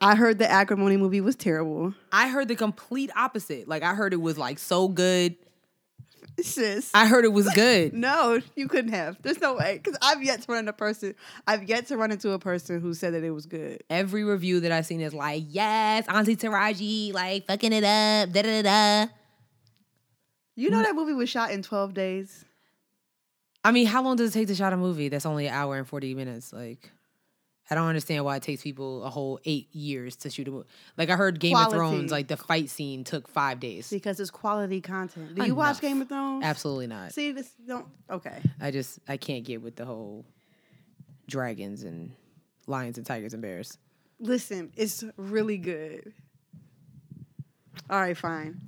I heard the Acrimony movie was terrible. I heard the complete opposite. Like I heard it was like so good. Sis. I heard it was good. no, you couldn't have. There's no way. Because I've yet to run into a person. I've yet to run into a person who said that it was good. Every review that I've seen is like, yes, Auntie Taraji, like fucking it up, da da da. You know mm. that movie was shot in 12 days. I mean, how long does it take to shot a movie that's only an hour and 40 minutes? Like, I don't understand why it takes people a whole eight years to shoot a movie. Like, I heard Game Quality. of Thrones, like, the fight scene took five days. Because it's quality content. Do you watch Game of Thrones? Absolutely not. See, this don't. Okay. I just, I can't get with the whole dragons and lions and tigers and bears. Listen, it's really good. All right, fine.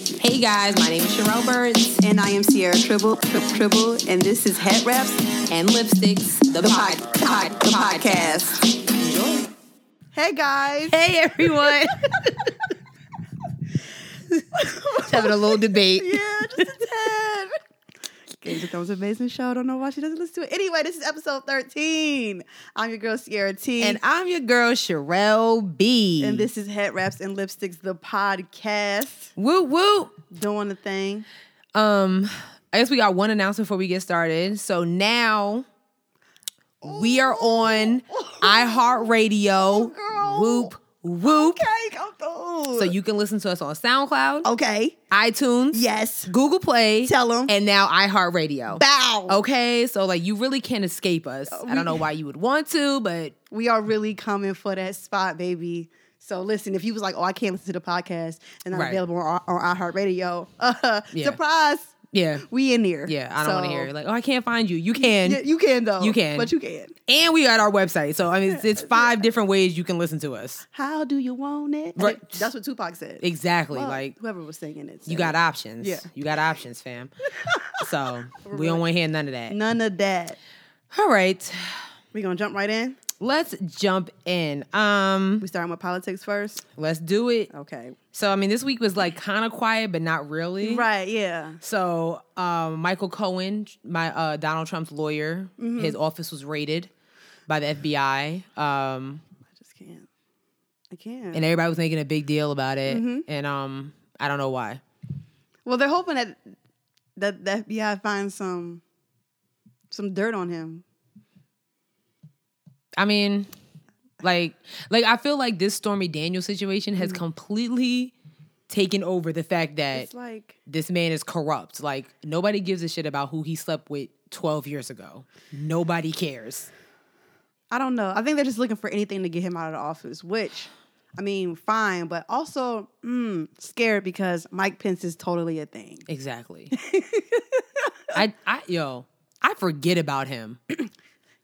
Hey, hey guys, my name is Sherelle Burns. And I am Sierra Tribble, Tri- Tribble, and this is Head Wraps, and Lipsticks, the, the, pod. pod, pod, the podcast. Enjoy. Hey guys. Hey everyone. Just having a little debate. Yeah, just a tad. Game of Thrones amazing show. I don't know why she doesn't listen to it. Anyway, this is episode 13. I'm your girl Sierra T. And I'm your girl Sherelle B. and this is Head Wraps and Lipsticks, the podcast. woo woo. Doing the thing. Um, I guess we got one announcement before we get started. So now we are on iHeartRadio. girl. Whoop whoop. Okay, come through. So you can listen to us on SoundCloud, Okay. iTunes, Yes. Google Play, Tell them. and now iHeartRadio. Bow. Okay, so like you really can't escape us. I don't know why you would want to, but We are really coming for that spot, baby. So listen, if you was like, "Oh, I can't listen to the podcast and not Right. available on, on iHeartRadio," uh, Yeah. surprise, yeah, we in here. yeah. I don't want to hear it. like, oh, I can't find you. You can, Yeah, you can though. You can. but you can. and we got our website. So I mean, it's, it's five different ways you can listen to us. How do you want it? Right. That's what Tupac said. Exactly. Well, like whoever was singing it. you got options. Yeah. you got options, fam. so we don't want to hear none of that. none of that. All right, We gonna jump right in. Let's jump in. Um, We starting with politics first. let's do it. Okay. So I mean, this week was like kind of quiet, but not really. Right. Yeah. So, um, Michael Cohen, my uh, Donald Trump's lawyer, Mm-hmm. his office was raided by the FBI, um, I just can't. I can't. and everybody was making a big deal about it. Mm-hmm. And um, I don't know why. well, they're hoping that that the FBI finds some some dirt on him. I mean, like, like I feel like this Stormy Daniels situation has completely taken over the fact that. It's like this man is corrupt. Like nobody gives a shit about who he slept with 12 years ago. Nobody cares. I don't know. I think they're just looking for anything to get him out of the office, which I mean, fine, but also mm, scared because Mike Pence is totally a thing. Exactly. I, I, yo, I forget about him.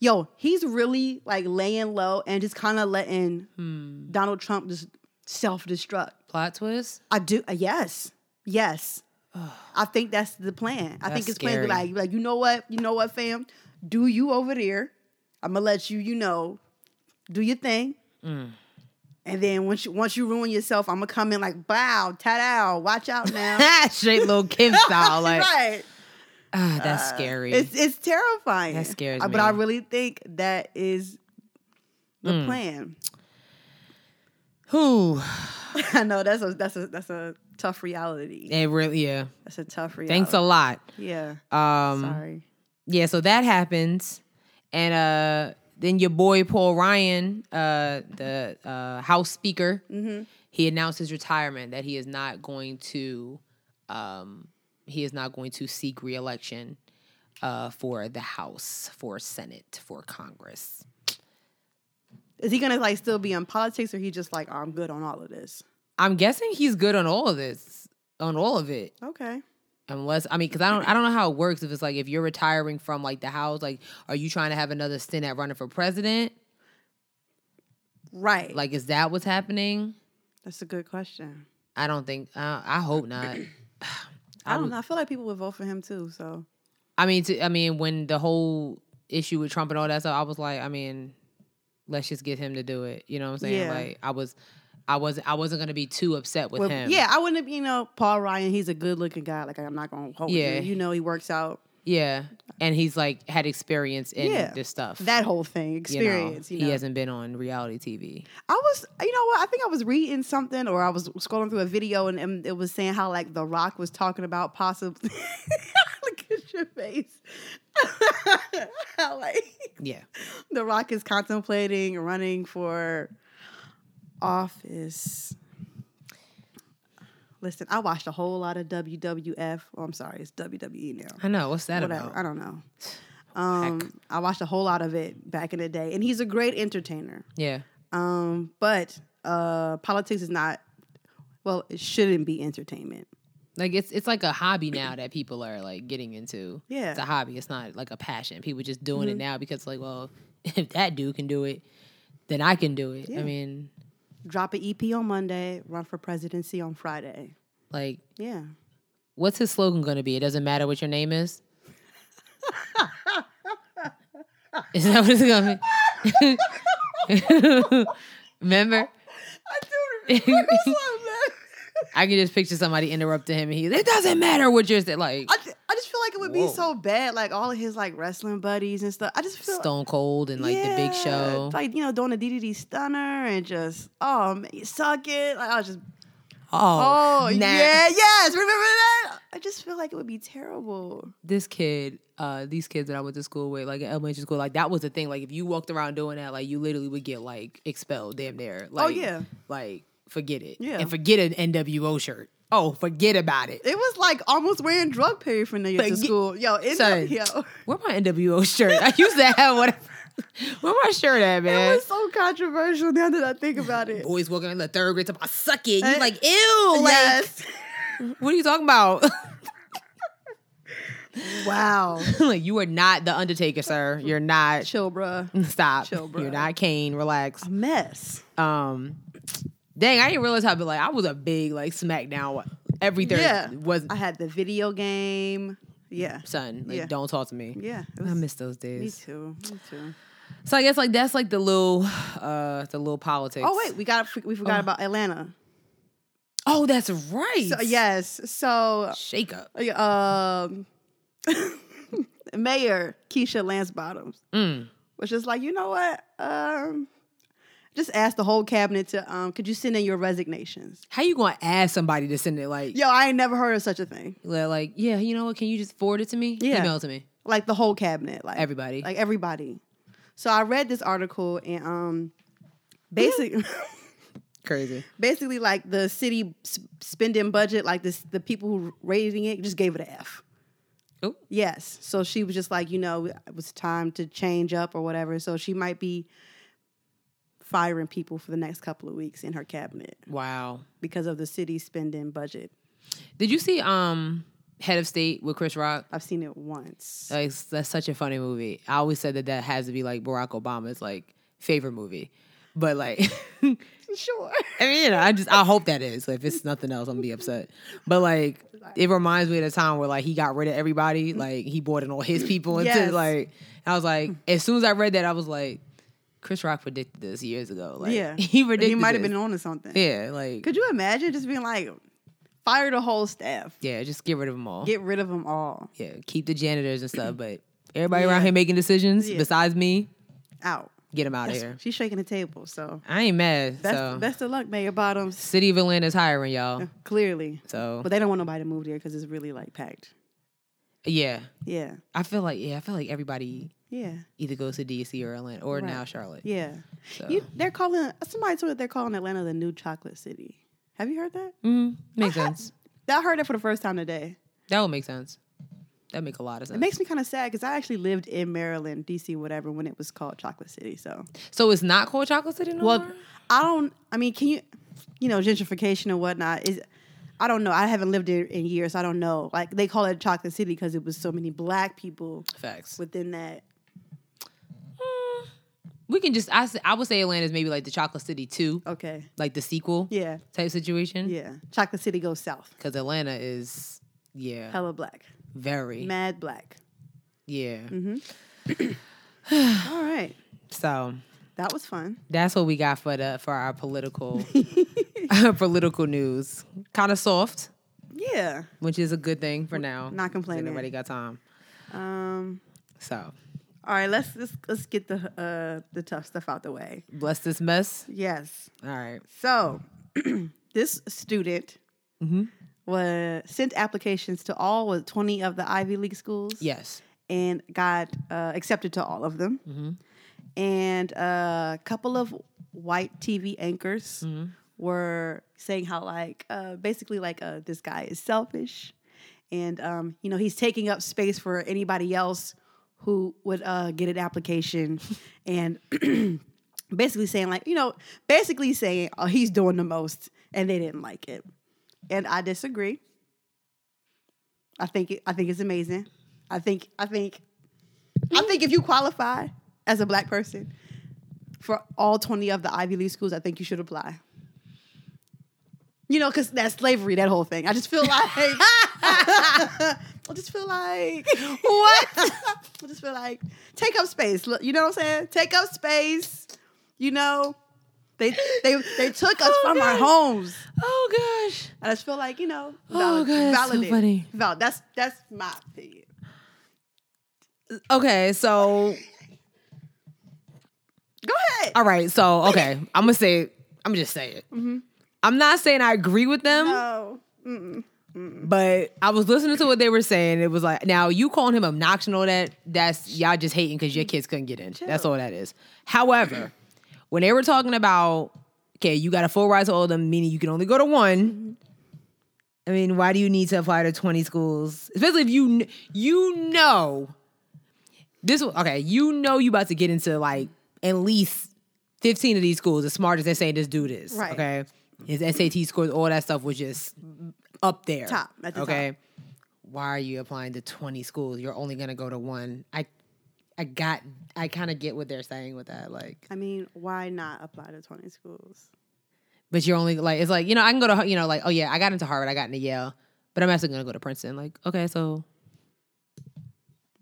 Yo, he's really like laying low and just kind of letting Hmm. Donald Trump just self destruct. Plot twist. I do. Uh, yes, yes. I think that's the plan. I think That's his plan is scary. like, like you know what, you know what, fam, do you over there? I'm gonna let you, you know, do your thing. Mm. And then once you once you ruin yourself, I'm gonna come in like, bow, ta da! watch out now. Straight Lil' Kim style. Like, right. Ah, that's scary. It's it's terrifying. That scares Uh, But I really think that is the Mm. plan. Who? I know that's a that's a that's a tough reality. It really, yeah. That's a tough reality. Thanks a lot. Yeah. Um, Sorry. yeah, so that happens. And uh, then your boy Paul Ryan, uh, the uh, House Speaker, Mm-hmm. he announced his retirement that he is not going to, um, he is not going to seek reelection uh, for the House, for Senate, for Congress. Is he gonna like still be in politics, or he just like, oh, I'm good on all of this? I'm guessing he's good on all of this, on all of it. Okay. Unless I mean, because I don't, I don't know how it works. If it's like if you're retiring from like the house, like, are you trying to have another stint at running for president? Right. Like, is that what's happening? that's a good question. I don't think. Uh, I hope not. I don't would- know. I feel like people would vote for him too. So I mean, to, I mean, when the whole issue with Trump and all that stuff, I was like, I mean, let's just get him to do it. You know what I'm saying? Yeah. Like, I was, I wasn't, I wasn't gonna be too upset with Well, him. yeah, I wouldn't. Have, you know, Paul Ryan. He's a good looking guy. Like I'm not gonna hold Yeah. you. You know, he works out Yeah, and he's like had experience in Yeah. this stuff. That whole thing, you know, experience. You know, he hasn't been on reality TV. I was, you know what? I think I was reading something, or I was scrolling through a video, and, and it was saying how like The Rock was talking about possibly. Look at your face. how like Yeah, The Rock is contemplating running for office. Listen, I watched a whole lot of WWF. Oh, I'm sorry, it's WWE now. I know. What's that Whatever. about? I don't know. Um, I watched a whole lot of it back in the day, and he's a great entertainer. Yeah, Um, but uh, politics is not. Well, it shouldn't be entertainment. like it's it's like a hobby now that people are like getting into. Yeah. it's a hobby. It's not like a passion. People just doing it now because like, well, if that dude can do it, then I can do it. Yeah. I mean, Drop an EP on Monday, run for presidency on Friday. like, Yeah. what's his slogan going to be? It doesn't matter what your name is. is that what it's going to be? Remember? I do remember I can just picture somebody interrupting him and he, it doesn't matter what you're saying. Like, I, it would be so bad, like all of his like wrestling buddies and stuff. I just feel Stone Cold and like the big show. like you know, doing the DDD stunner and just oh man, you suck it. Like I was just Oh, oh nah. yeah, yes, remember that? I just feel like it would be terrible. This kid, uh, these kids that I went to school with, like in elementary school, like that was the thing. Like if you walked around doing that, like you literally would get like expelled damn near. Like, Oh, yeah. Like forget it. Yeah. And forget an NWO shirt. Oh, forget about it. It was like almost wearing drug paraphernalia But to school. Yo, it, Son. yo, Where my NWO shirt? I used to have one. Where my shirt at, man? it was so controversial now that I think about it. Boys walking in the third grade talking about suck it. You Eh, like, ew. Like, yes. what are you talking about? Wow. like, you are not the Undertaker, sir. You're not. Chill, bruh. Stop. Chill, bro. You're not Kane. Relax. A mess. Um, dang, I didn't realize how. But like, I was a big like SmackDown every Thursday. Yeah. Was I had the video game. Yeah. son. Like, Yeah. don't talk to me. Yeah. it I was- miss those days. Me too. Me too. So I guess like that's like the little, uh, the little politics. Oh wait, we got we forgot Oh. about Atlanta. Oh, that's right. So, yes. So Shake up. um Mayor Keisha Lance Bottoms Mm. was just like, you know what? Um just ask the whole cabinet to um could you send in your resignations? How you gonna ask somebody to send it? Like, Yo, I ain't never heard of such a thing. Like, yeah, you know what? Can you just forward it to me? Yeah. Email it to me. Like the whole cabinet. Like Everybody. Like everybody. So I read this article and um basically Crazy. basically like the city s- spending budget, like this the people who rating it just gave it an F. Oh, Yes. So she was just like, you know, it was time to change up or whatever. So she might be firing people for the next couple of weeks in her cabinet wow. because of the city spending budget. Did you see um Head of State with Chris Rock? I've seen it once. Like, that's such a funny movie. I always said that that has to be like Barack Obama's like favorite movie, but like, sure. I mean, you know, I just I hope that is. If it's nothing else, I'm gonna be upset. But like, it reminds me of the time where like he got rid of everybody. Like he brought in all his people into Yes. like. I was like, as soon as I read that, I was like, Chris Rock predicted this years ago. Like, yeah. he predicted. He might have been on to something. Yeah, like, Could you imagine just being like, fire the whole staff, yeah, just get rid of them all. get rid of them all, yeah, keep the janitors and stuff, but everybody Yeah. around here making decisions Yeah. besides me, out. get them out of here. She's shaking the table. So I ain't mad. best, so best of luck, Mayor Bottoms. City of Atlanta's hiring y'all. Clearly. So But they don't want nobody to move there because it's really like packed. Yeah, Yeah. I feel like yeah, I feel like everybody Yeah. either goes to DC or Atlanta or Right. now Charlotte. Yeah. So You, they're calling somebody told me they're calling Atlanta the new chocolate city. Have you heard that? mm, makes I sense. I heard it for the first time today. That would make sense. That make a lot of sense. It makes me kind of sad because I actually lived in Maryland, DC, whatever, when it was called Chocolate City. So, so it's not called Chocolate City no well, more. I don't. I mean, can you, you know, gentrification and whatnot is. I don't know. I haven't lived there in years. I don't know. Like they call it Chocolate City because it was so many black people Facts. within that. Mm, we can just I, I would say Atlanta's maybe like the Chocolate City two, Okay. like the sequel Yeah. type situation. Yeah. Chocolate City goes south. Because Atlanta is yeah Hella black. very Mad black. yeah. All right. So That was fun. that's what we got for the for our political our political news. Kind of soft, Yeah. which is a good thing for now. Not complaining. Nobody got time. Um. So All right. Let's let's let's get the uh the tough stuff out the way. bless this mess. Yes. All right. So this student Mm-hmm. was sent applications to all what, 20 of the Ivy League schools. Yes. and got uh, accepted to all of them. Mm-hmm. And a couple of white TV anchors Mm-hmm. Were saying how, like, uh, basically, like, uh, this guy is selfish, and um, you know, he's taking up space for anybody else who would uh, get an application, and basically saying, like, you know, basically saying oh, he's doing the most, and they didn't like it, and I disagree. I think it, I think it's amazing. I think I think I think if you qualify as a black person for all 20 of the Ivy League schools, I think you should apply. You know, because that's slavery, that whole thing. I just feel like I just feel like what? I just feel like take up space. Look, You know what I'm saying? Take up space. You know, they they they took us Oh, from our homes. Oh gosh. I just feel like you know, Oh, valid, God, that's so validate. funny. Val- that's that's my opinion. Okay, so Go ahead. all right, so okay, I'm gonna say I'm gonna just say it. Mm-hmm. I'm not saying I agree with them, No. Mm-mm. but I was listening to what they were saying. It was like, now you calling him obnoxious and all that, that's y'all just hating because your kids couldn't get in. That's all that is. However, when they were talking about, okay, you got a full ride to all of them, meaning you can only go to one. I mean, why do you need to apply to 20 schools? Especially if you you know this okay, you know you about to get into like at least 15 of these schools as smart as they're saying this dude is. Right. Okay. His SAT scores, all that stuff was just up there. Top, the okay. Why are you applying to 20 schools? You're only gonna go to one. I I got I kind of get what they're saying with that. Like, I mean, why not apply to 20 schools? but you're only like it's like, you know, I can go to you know, like, oh yeah, I got into Harvard, I got into Yale, but I'm actually gonna go to Princeton. Like, okay, so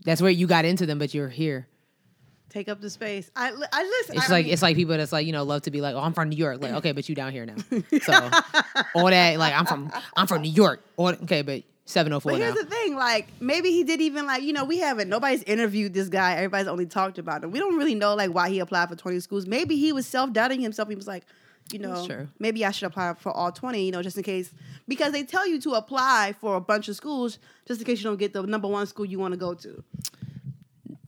that's where you got into them, but you're here. Take up the space. I, I listen. It's I like mean, it's like people that's like you know love to be like oh I'm from New York like okay but you down here now so all that like I'm from I'm from New York or okay but seven oh four But now here's the thing, like maybe he did even like you know we haven't nobody's interviewed this guy. Everybody's only talked about him. We don't really know like why he applied for twenty schools. Maybe he was self doubting himself. He was like, you know, maybe I should apply for all twenty. You know, just in case because they tell you to apply for a bunch of schools just in case you don't get the number one school you want to go to.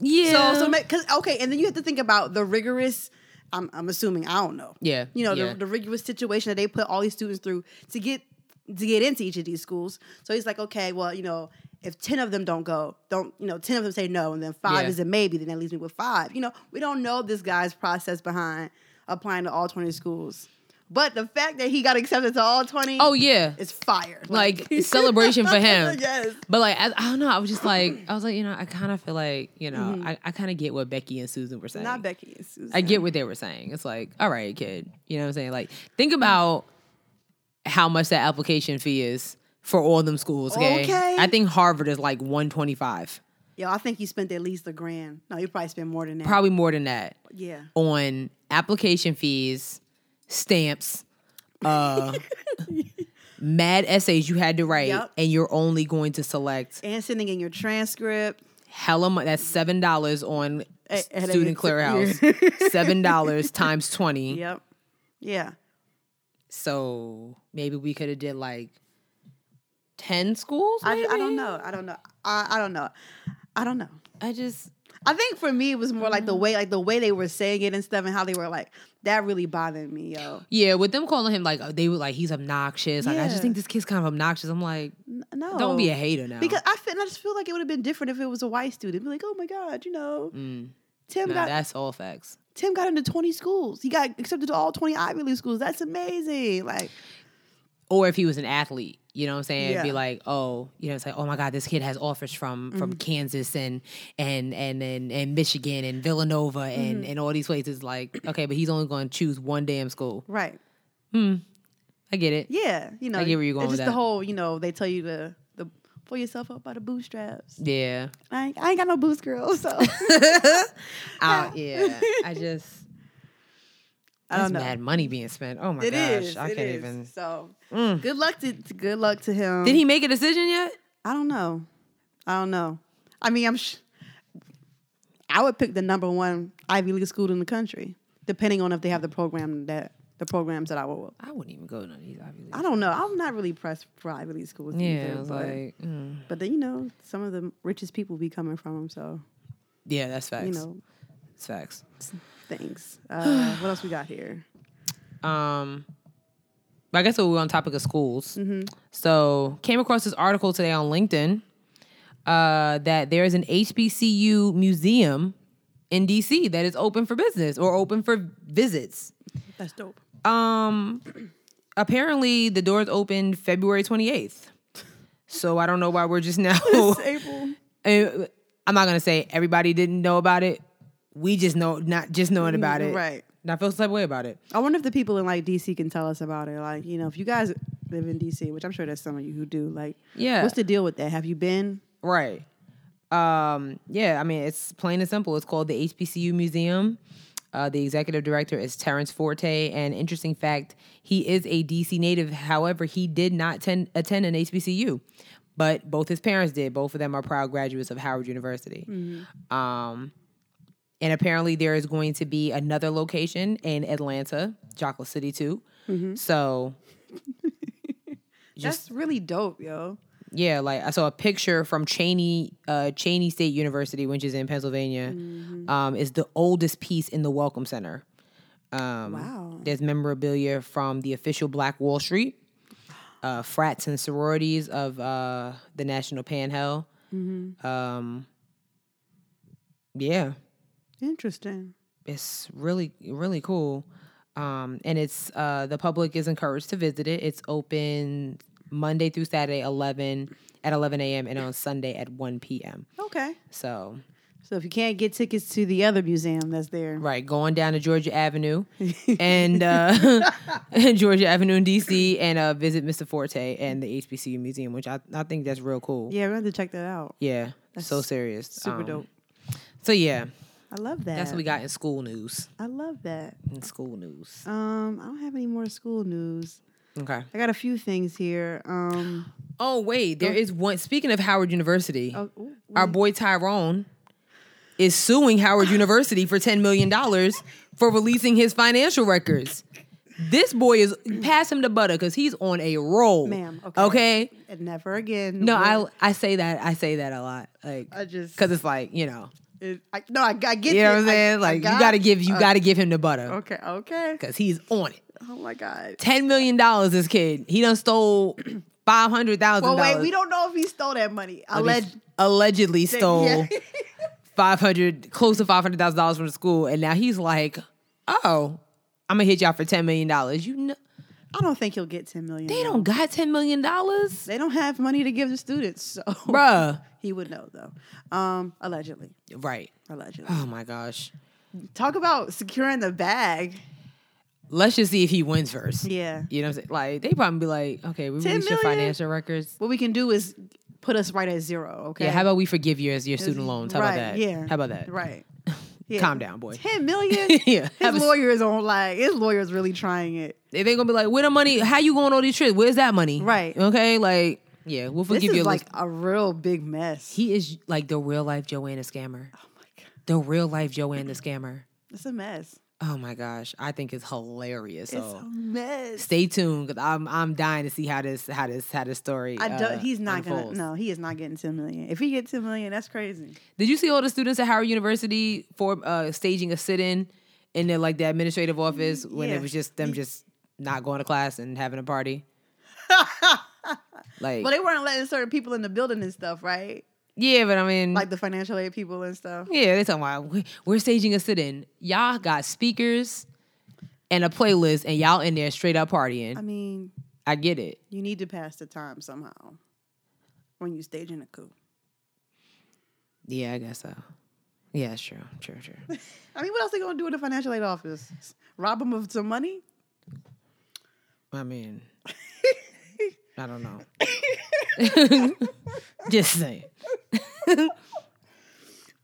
Yeah So so because okay, and then you have to think about the rigorous. I'm I'm assuming I don't know. Yeah, you know yeah. the, the rigorous situation that they put all these students through to get to get into each of these schools. So he's like, okay, well, you know, if ten of them don't go, don't you know, ten of them say no, and then five Yeah. is a maybe, then that leaves me with five. You know, we don't know this guy's process behind applying to all twenty schools, but the fact that he got accepted to all twenty, oh yeah is fire. like celebration for him yes. but like I, I don't know I was just like I was like you know I kind of feel like you know mm-hmm. I, I kind of get what Becky and Susan were saying Not Becky and Susan. I get what they were saying. It's like, all right, kid. You know what I'm saying? Like, think about how much that application fee is for all them schools. Okay. Okay. I think Harvard is like 125. Yo, I think you spent at least a grand. No, you probably spent more than that. Probably more than that Yeah. on application fees, stamps, uh mad essays you had to write, Yep. and you're only going to select And sending in your transcript. hella. That's seven dollars on eh, student clearinghouse. Seven dollars times twenty. Yep. Yeah. So maybe we could have did like ten schools. I, I don't know. I don't know. I, I don't know. I don't know. I just I think for me it was more like the way like the way they were saying it and stuff and how they were like that really bothered me, yo. yeah, with them calling him like they were like he's obnoxious. Like I just think this kid's kind of obnoxious. I'm like, No. don't be a hater now. Because I feel I just feel like it would have been different if it was a white student. Be like, oh my God, you know, Mm, Tim nah, got that's all facts. Tim got into 20 schools. He got accepted to all 20 Ivy League schools. That's amazing. Like, Or if he was an athlete, you know what I'm saying? It'd Be like, oh, you know, it's like, oh my God, this kid has offers from from Mm-hmm. Kansas and and and and and Michigan and Villanova and Mm-hmm. and all these places. Like, okay, but he's only going to choose one damn school. right. Hmm. I get it. Yeah. You know, I get where you're going it's with just the whole, you know, they tell you to, the pull yourself up by the bootstraps. Yeah. I ain't, I ain't got no boots, girl. So Uh, yeah. I just. I That's don't know. mad money being spent. Oh my It gosh, is. I it can't is. even. So Mm. good luck to good luck to him. Did he make a decision yet? I don't know. I don't know. I mean, I'm. Sh- I would pick the number one Ivy League school in the country, depending on if they have the program that the programs that I will. I wouldn't even go to none of these Ivy League. I don't know. I'm not really pressed for Ivy League schools. Yeah, either, but, like, mm. but then you know, some of the richest people be coming from them. So yeah, that's facts. you know, it's facts. Things. Uh, what else we got here? Um, I guess we're on topic of schools. So came across this article today on LinkedIn uh, that there is an HBCU museum in DC that is open for business or open for visits. That's dope. Um, apparently the doors opened February twenty eighth. So I don't know why we're just now. April. Uh, I'm not gonna say everybody didn't know about it. We just know, not just knowing about it. Right. And I feel some type of way about it. I wonder if the people in like DC can tell us about it. Like, you know, if you guys live in DC, which I'm sure there's some of you who do, like, Yeah. what's the deal with that? Have you been? Right. Um, yeah, I mean, it's plain and simple. It's called the HBCU Museum. Uh, the executive director is Terrence Forte. And interesting fact, he is a DC native. However, he did not ten- attend an HBCU, but both his parents did. Both of them are proud graduates of Howard University. Um, and apparently, there is going to be another location in Atlanta, Chocolate City, too. So, That's really dope, yo. Yeah, like I saw a picture from Cheyney, uh, Cheyney State University, which is in Pennsylvania. Um, is the oldest piece in the Welcome Center. Um, Wow. There's memorabilia from the official Black Wall Street, uh, frats and sororities of uh, the National Pan-Hellenic. Um, yeah, Interesting. it's really really cool um and it's uh the public is encouraged to visit it it's open monday through saturday 11 at 11 a.m and on sunday at 1 p.m Okay. so So if you can't get tickets to the other museum that's there, right going down to georgia avenue and uh georgia avenue in dc and uh visit mr forte and the hbcu museum which i, I think that's real cool yeah, we're going to check that out. yeah that's so serious Super Um, dope. so yeah I love that. that's what we got in school news I love that. in school news Um, I don't have any more school news. okay I got a few things here. Um, Oh wait, there is one. Speaking of Howard University, oh, ooh, our boy Tyrone is suing Howard University for ten million dollars for releasing his financial records. This boy is pass him the butter because he's on a roll, Ma'am, okay. Okay. and never again. No, I I say that I say that a lot, like I just because it's like you know, it, I, no, I, I get you know what I'm saying. I Like got- you got to give you uh, got to give him the butter Okay, okay. because he's on it. Oh my god. Ten million dollars, this kid. He done stole five hundred thousand Well, wait, we don't know if he stole that money. Alleged. allegedly stole. Yeah. five hundred, close to five hundred thousand dollars from the school, and now he's like, "Oh, I'm gonna hit y'all for ten million dollars." You know, I don't think he'll get ten million. they don't got ten million dollars, They don't have money to give the students, so bruh. He would know though. Um, allegedly, Right? allegedly. Oh my gosh. Talk about securing the bag. Let's just see if he wins first. Yeah. You know what I'm saying? Like they probably be like, "Okay, we 10 release your million? financial records." What we can do is put us right at zero. Okay. Yeah. How about we forgive you as your student loans? How right, about that? Yeah. How about that? Right. Yeah. Calm down, boy. Ten million. yeah. His a- lawyers on like his lawyers really trying it. they they gonna be like, "Where the money? How you going on all these trips? Where's that money?" Right. Okay. Like, yeah, we'll This forgive is you. like a real big mess. He is like the real life Joanna scammer. oh my god, The real life Joanna scammer. it's a mess. Oh my gosh, I think it's hilarious. It's So a mess. stay tuned because I'm I'm dying to see how this how this how this story. I uh, don't. He's not unfolds. gonna. No, he is not getting ten million. If he gets ten million, that's crazy. Did you see all the students at Howard University for uh, staging a sit-in in the like the administrative office when Yeah. it was just them just not going to class and having a party? like But they weren't letting certain people in the building and stuff, right? yeah, but I mean, Like the financial aid people and stuff. yeah, they talking about "We- we're staging a sit-in. Y'all got speakers and a playlist, and y'all in there straight up partying. I mean, I get it. you need to pass the time somehow when you staging a coup. Yeah, I guess so. Yeah, it's true. True, true. I mean, what else are they gonna do in the financial aid office? Rob them of some money? I mean, I don't know. Just saying.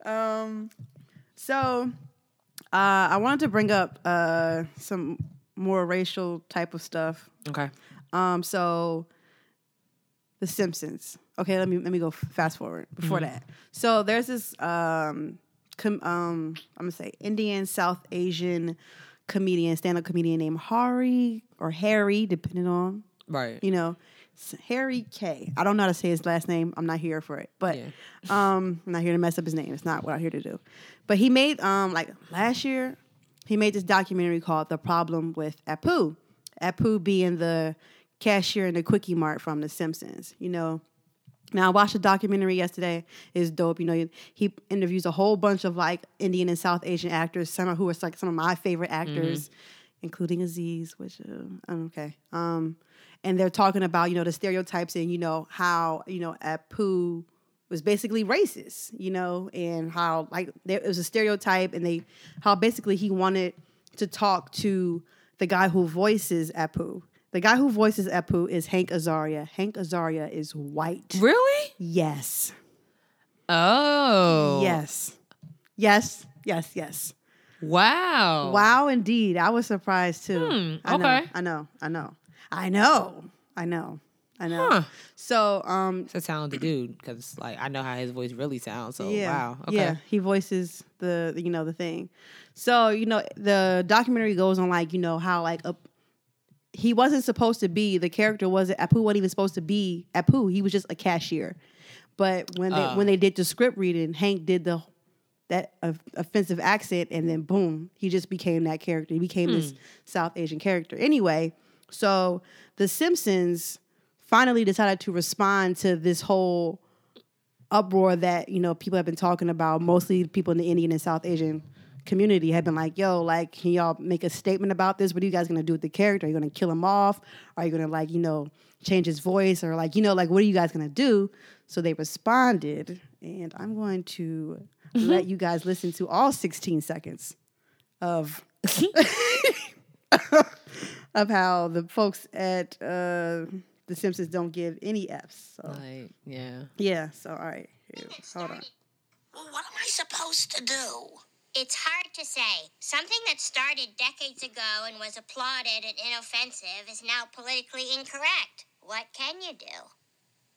Um, so uh, I wanted to bring up uh, some more racial type of stuff. Okay. Um, so The Simpsons. okay, let me let me go fast forward before that. So there's this um, com- um, I'm gonna say Indian South Asian comedian, stand up comedian named Hari or Harry, depending on Right. you know, Harry K. I don't know how to say his last name. I'm not here for it, but Yeah. um, I'm not here to mess up his name. It's not what I'm here to do. But he made um like last year, he made this documentary called "The Problem with Apu." Apu being the cashier in the quickie mart from The Simpsons. You know. Now I watched a documentary yesterday. It's dope. You know, he interviews a whole bunch of like Indian and South Asian actors, some of who are like some of my favorite actors, including Aziz, which uh, okay. Um, and they're talking about you know the stereotypes and you know how you know Apu was basically racist, you know, and how like there it was a stereotype, and they how basically he wanted to talk to the guy who voices Apu. The guy who voices Apu is Hank Azaria. Hank Azaria is white. Really? Yes. Oh. Yes. Yes. Yes. Yes. Wow. Wow, indeed. I was surprised too. Hmm, I know, okay. I know. I know. I know. I know. I know. Huh. So, um, It's a talented dude because, like, I know how his voice really sounds. So, yeah, wow. Okay. yeah, he voices the, you know, the thing. So, you know, the documentary goes on like, you know, how like a, he wasn't supposed to be the character wasn't Apu wasn't even supposed to be Apu. He was just a cashier. But when they Oh. when they did the script reading, Hank did the that of offensive accent, and then boom, he just became that character. He became this South Asian character. Anyway, so The Simpsons finally decided to respond to this whole uproar that you know people have been talking about. Mostly people in the Indian and South Asian community have been like, "Yo, like, can y'all make a statement about this? What are you guys gonna do with the character? Are you gonna kill him off? Are you gonna like, you know, change his voice or like, you know, like, what are you guys gonna do?" So they responded, and I'm going to mm-hmm. let you guys listen to all 16 seconds of of how the folks at uh, the Simpsons don't give any F's. So Like, yeah. yeah, so all right, here, hold on. Well, what am I supposed to do? It's hard to say. Something that started decades ago and was applauded and inoffensive is now politically incorrect. What can you do?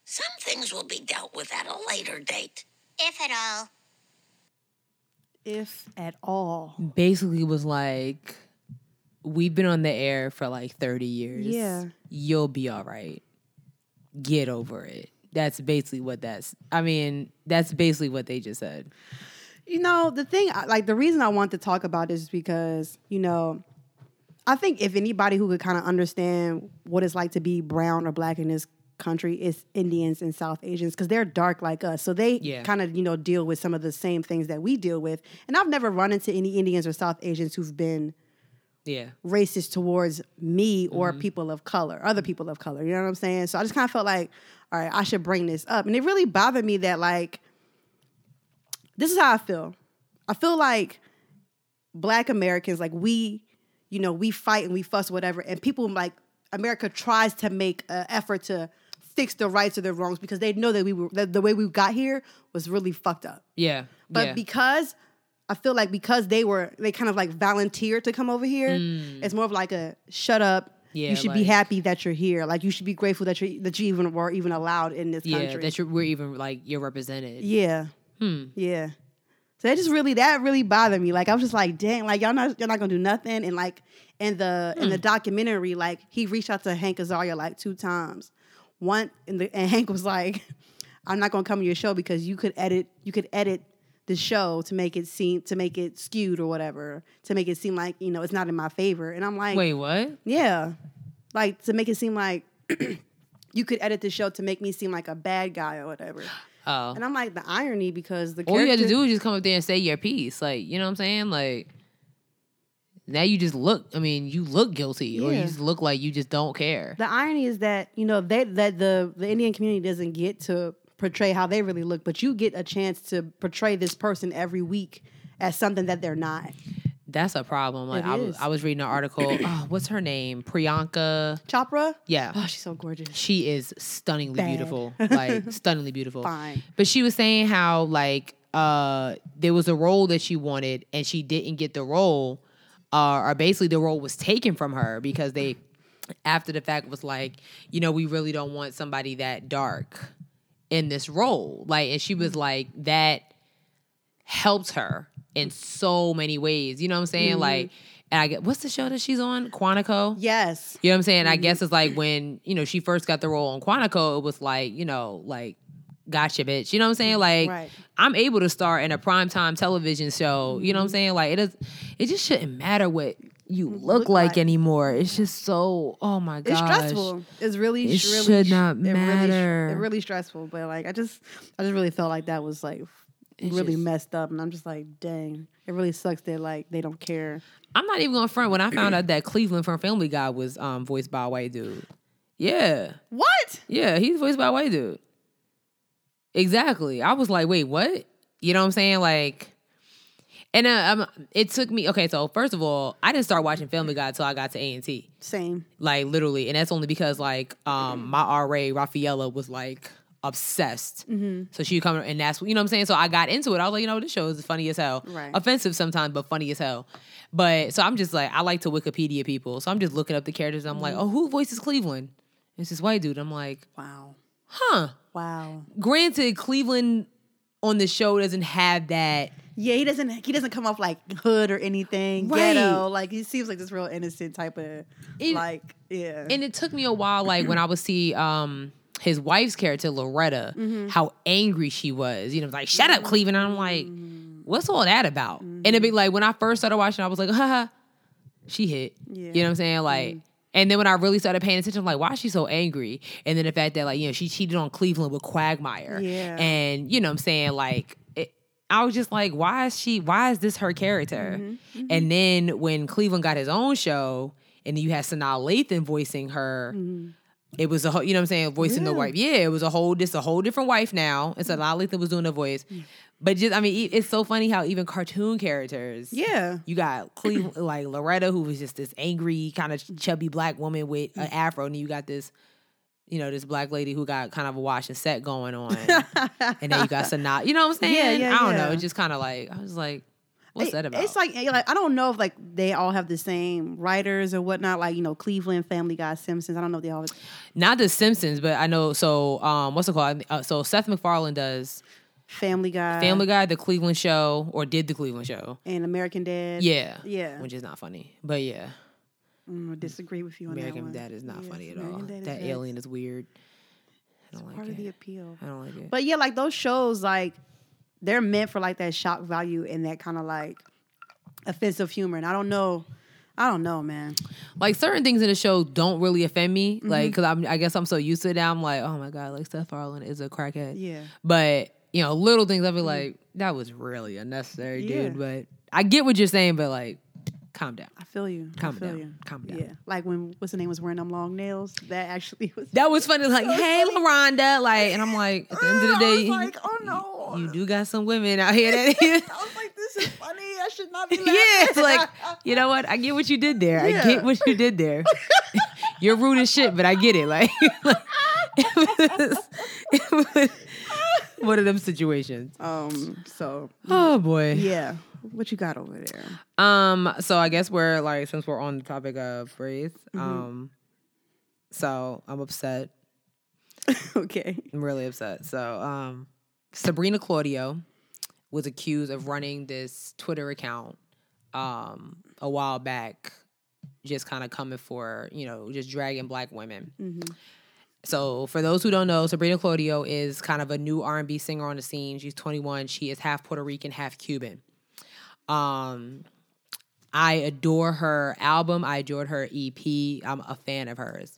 Some things will be dealt with at a later date. If at all. If at all. Basically, was like, we've been on the air for like 30 years. Yeah. You'll be all right. Get over it. That's basically what that's, I mean, that's basically what they just said. You know, the thing, like the reason I want to talk about this is because, you know, I think if anybody who could kind of understand what it's like to be brown or black in this country is Indians and South Asians because they're dark like us. So they Yeah. kind of, you know, deal with some of the same things that we deal with. And I've never run into any Indians or South Asians who've been Yeah. racist towards me or mm-hmm. people of color, other mm-hmm. people of color. You know what I'm saying? So I just kind of felt like, all right, I should bring this up. And it really bothered me that, like, this is how I feel. I feel like black Americans, like, we, you know, we fight and we fuss, whatever. And people, like, America tries to make an effort to fix the rights or the wrongs because they know that we were, that the way we got here was really fucked up. Yeah. But yeah. because I feel like because they were they kind of like volunteered to come over here, it's more of like a shut up. Mm. Yeah, you should be happy that you're here. Like you should be grateful that you that you even were even allowed in this yeah, country. that you're, we're even like, you're represented. yeah, Hmm. yeah. So that just really that really bothered me. Like I was just like, dang, like y'all not y'all not gonna do nothing. And like in the in Hmm. the documentary, like he reached out to Hank Azaria like two times. One and the and Hank was like, I'm not gonna come to your show because you could edit you could edit the show to make it seem to make it skewed or whatever to make it seem like you know it's not in my favor. And I'm like, Wait, what? yeah, like to make it seem like you could edit the show to make me seem like a bad guy or whatever. Oh. And I'm like the irony because the All you had to do is just come up there and say your piece. Like, you know what I'm saying? Like, now you just look, I mean, you look guilty or you just look like you just don't care. the irony is that you know they that the the Indian community doesn't get to portray how they really look, but you get a chance to portray this person every week as something that they're not. That's a problem. Like, I was. I was reading an article. oh, what's her name? Priyanka. Chopra, Yeah. oh, she's so gorgeous. She is stunningly Bad. beautiful. Like, stunningly beautiful. Fine. But she was saying how like uh there was a role that she wanted and she didn't get the role, uh, or basically the role was taken from her because they after the fact was like, you know, we really don't want somebody that dark in this role. Like, and she was mm-hmm. like, that helped her in so many ways. You know what I'm saying? Mm-hmm. Like, and I get what's the show that she's on? Quantico. Yes. You know what I'm saying? I mm-hmm. guess it's like when, you know, she first got the role on Quantico, it was like, you know, like, gotcha, bitch. You know what I'm saying? Like, Right. I'm able to star in a primetime television show. You know what I'm saying? Like, it is, it just shouldn't matter what you look, Look like, like. anymore. It's just so, oh my gosh. It's stressful. It's really, It really should not it really, matter. it really stressful. But like, I just, I just really felt like that was like It's really just- messed up, and I'm just like, dang, it really sucks that like they don't care. I'm not even going to front when I found out that Cleveland from Family Guy was um, voiced by a white dude. Yeah. What? Yeah, he's voiced by a white dude. Exactly. I was like, wait, what? You know what I'm saying? Like, and uh, um, it took me. Okay, so first of all, I didn't start watching Family Guy until I got to A and T. Same. Like literally, and that's only because like um my RA Rafaela was like obsessed. So she come and that's you know what I'm saying. So I got into it. I was like, you know, this show is funny as hell. Right. Offensive sometimes, but funny as hell. But so I'm just like, I like to Wikipedia people. So I'm just looking up the characters. I'm like, oh, who voices Cleveland? It's this white dude. I'm like, Wow. huh. Wow. Granted, Cleveland on the show doesn't have that. Yeah, he doesn't. He doesn't come off like hood or anything. Right. Ghetto. Like he seems like this real innocent type of It- like. Yeah. And it took me a while, like when I would see um his wife's character Loretta, mm-hmm. how angry she was. You know, like shut up, Cleveland. And I'm like, mm-hmm. what's all that about? And it'd be mm-hmm. like when I first started watching, I was like, haha, she hit. Yeah. You know what I'm saying? Like. And then when I really started paying attention, I'm like, why is she so angry? And then the fact that, like, you know, she cheated on Cleveland with Quagmire. Yeah. And, you know what I'm saying? Like, I was just like, why is she, why is this her character? Mm-hmm. And then when Cleveland got his own show, and you had Sanaa Lathan voicing her, it was a whole, you know what I'm saying, voicing the Mm-hmm. Wife. Yeah, it was a whole, this a whole different wife now. And Sanaa Lathan was doing the voice. But just, I mean, it's so funny how even cartoon characters, yeah. you got Cleveland, like Loretta, who was just this angry, kind of chubby black woman with an afro, and then you got this, you know, this black lady who got kind of a wash and set going on, and then you got Sanaa. You know what I'm saying? Yeah, yeah, I don't know. It's just kind of like I was like, what's It- that about? It's like, like I don't know if like they all have the same writers or whatnot. Like you know, Cleveland, Family Guy, Simpsons. I don't know if they all. not the Simpsons, but I know. So, um, what's it called? Uh, so Seth MacFarlane does Family Guy, Family Guy, the Cleveland Show, or did the Cleveland Show? and American Dad. Yeah, Yeah. which is not funny, but yeah, Mm, I disagree with you on that American one. Dad is not Yes, funny at all. Dad is That alien is weird. I don't part like of the appeal. I don't like it. But yeah, like those shows, like they're meant for like that shock value and that kind of like offensive humor. And I don't know, I don't know, man. like certain things in the show don't really offend me, Mm-hmm. like because I'm I guess I'm so used to it now. I'm like, oh my god, like Seth Farland is a crackhead. Yeah. But you know, little things I be like, that was really unnecessary, Yeah. dude. But I get what you're saying, but like, calm down. I feel you. Calm feel down. You. Calm down. Yeah, like when what's the name was wearing them long nails. That actually was. That was funny. Like, hey, LaRonda. Like, and I'm like, at the end of the I day, was like, oh no. you do got some women out here that. I was like, this is funny. I should not be laughing. yeah, it's like, you know what? I get what you did there. I get what you did there. You're rude as shit, but I get it. Like, it was, it was one of them situations. um. So Oh boy. yeah, what you got over there? Um. So I guess we're like, since we're on the topic of race, Mm-hmm. um, so I'm upset. okay. I'm really upset. So, um, Sabrina Claudio was accused of running this Twitter account um, a while back, just kind of coming for, you know, just dragging black women. So, for those who don't know, Sabrina Claudio is kind of a new R&B singer on the scene. She's 21. She is half Puerto Rican, half Cuban. Um, I adore her album. I adored her EP. I'm a fan of hers.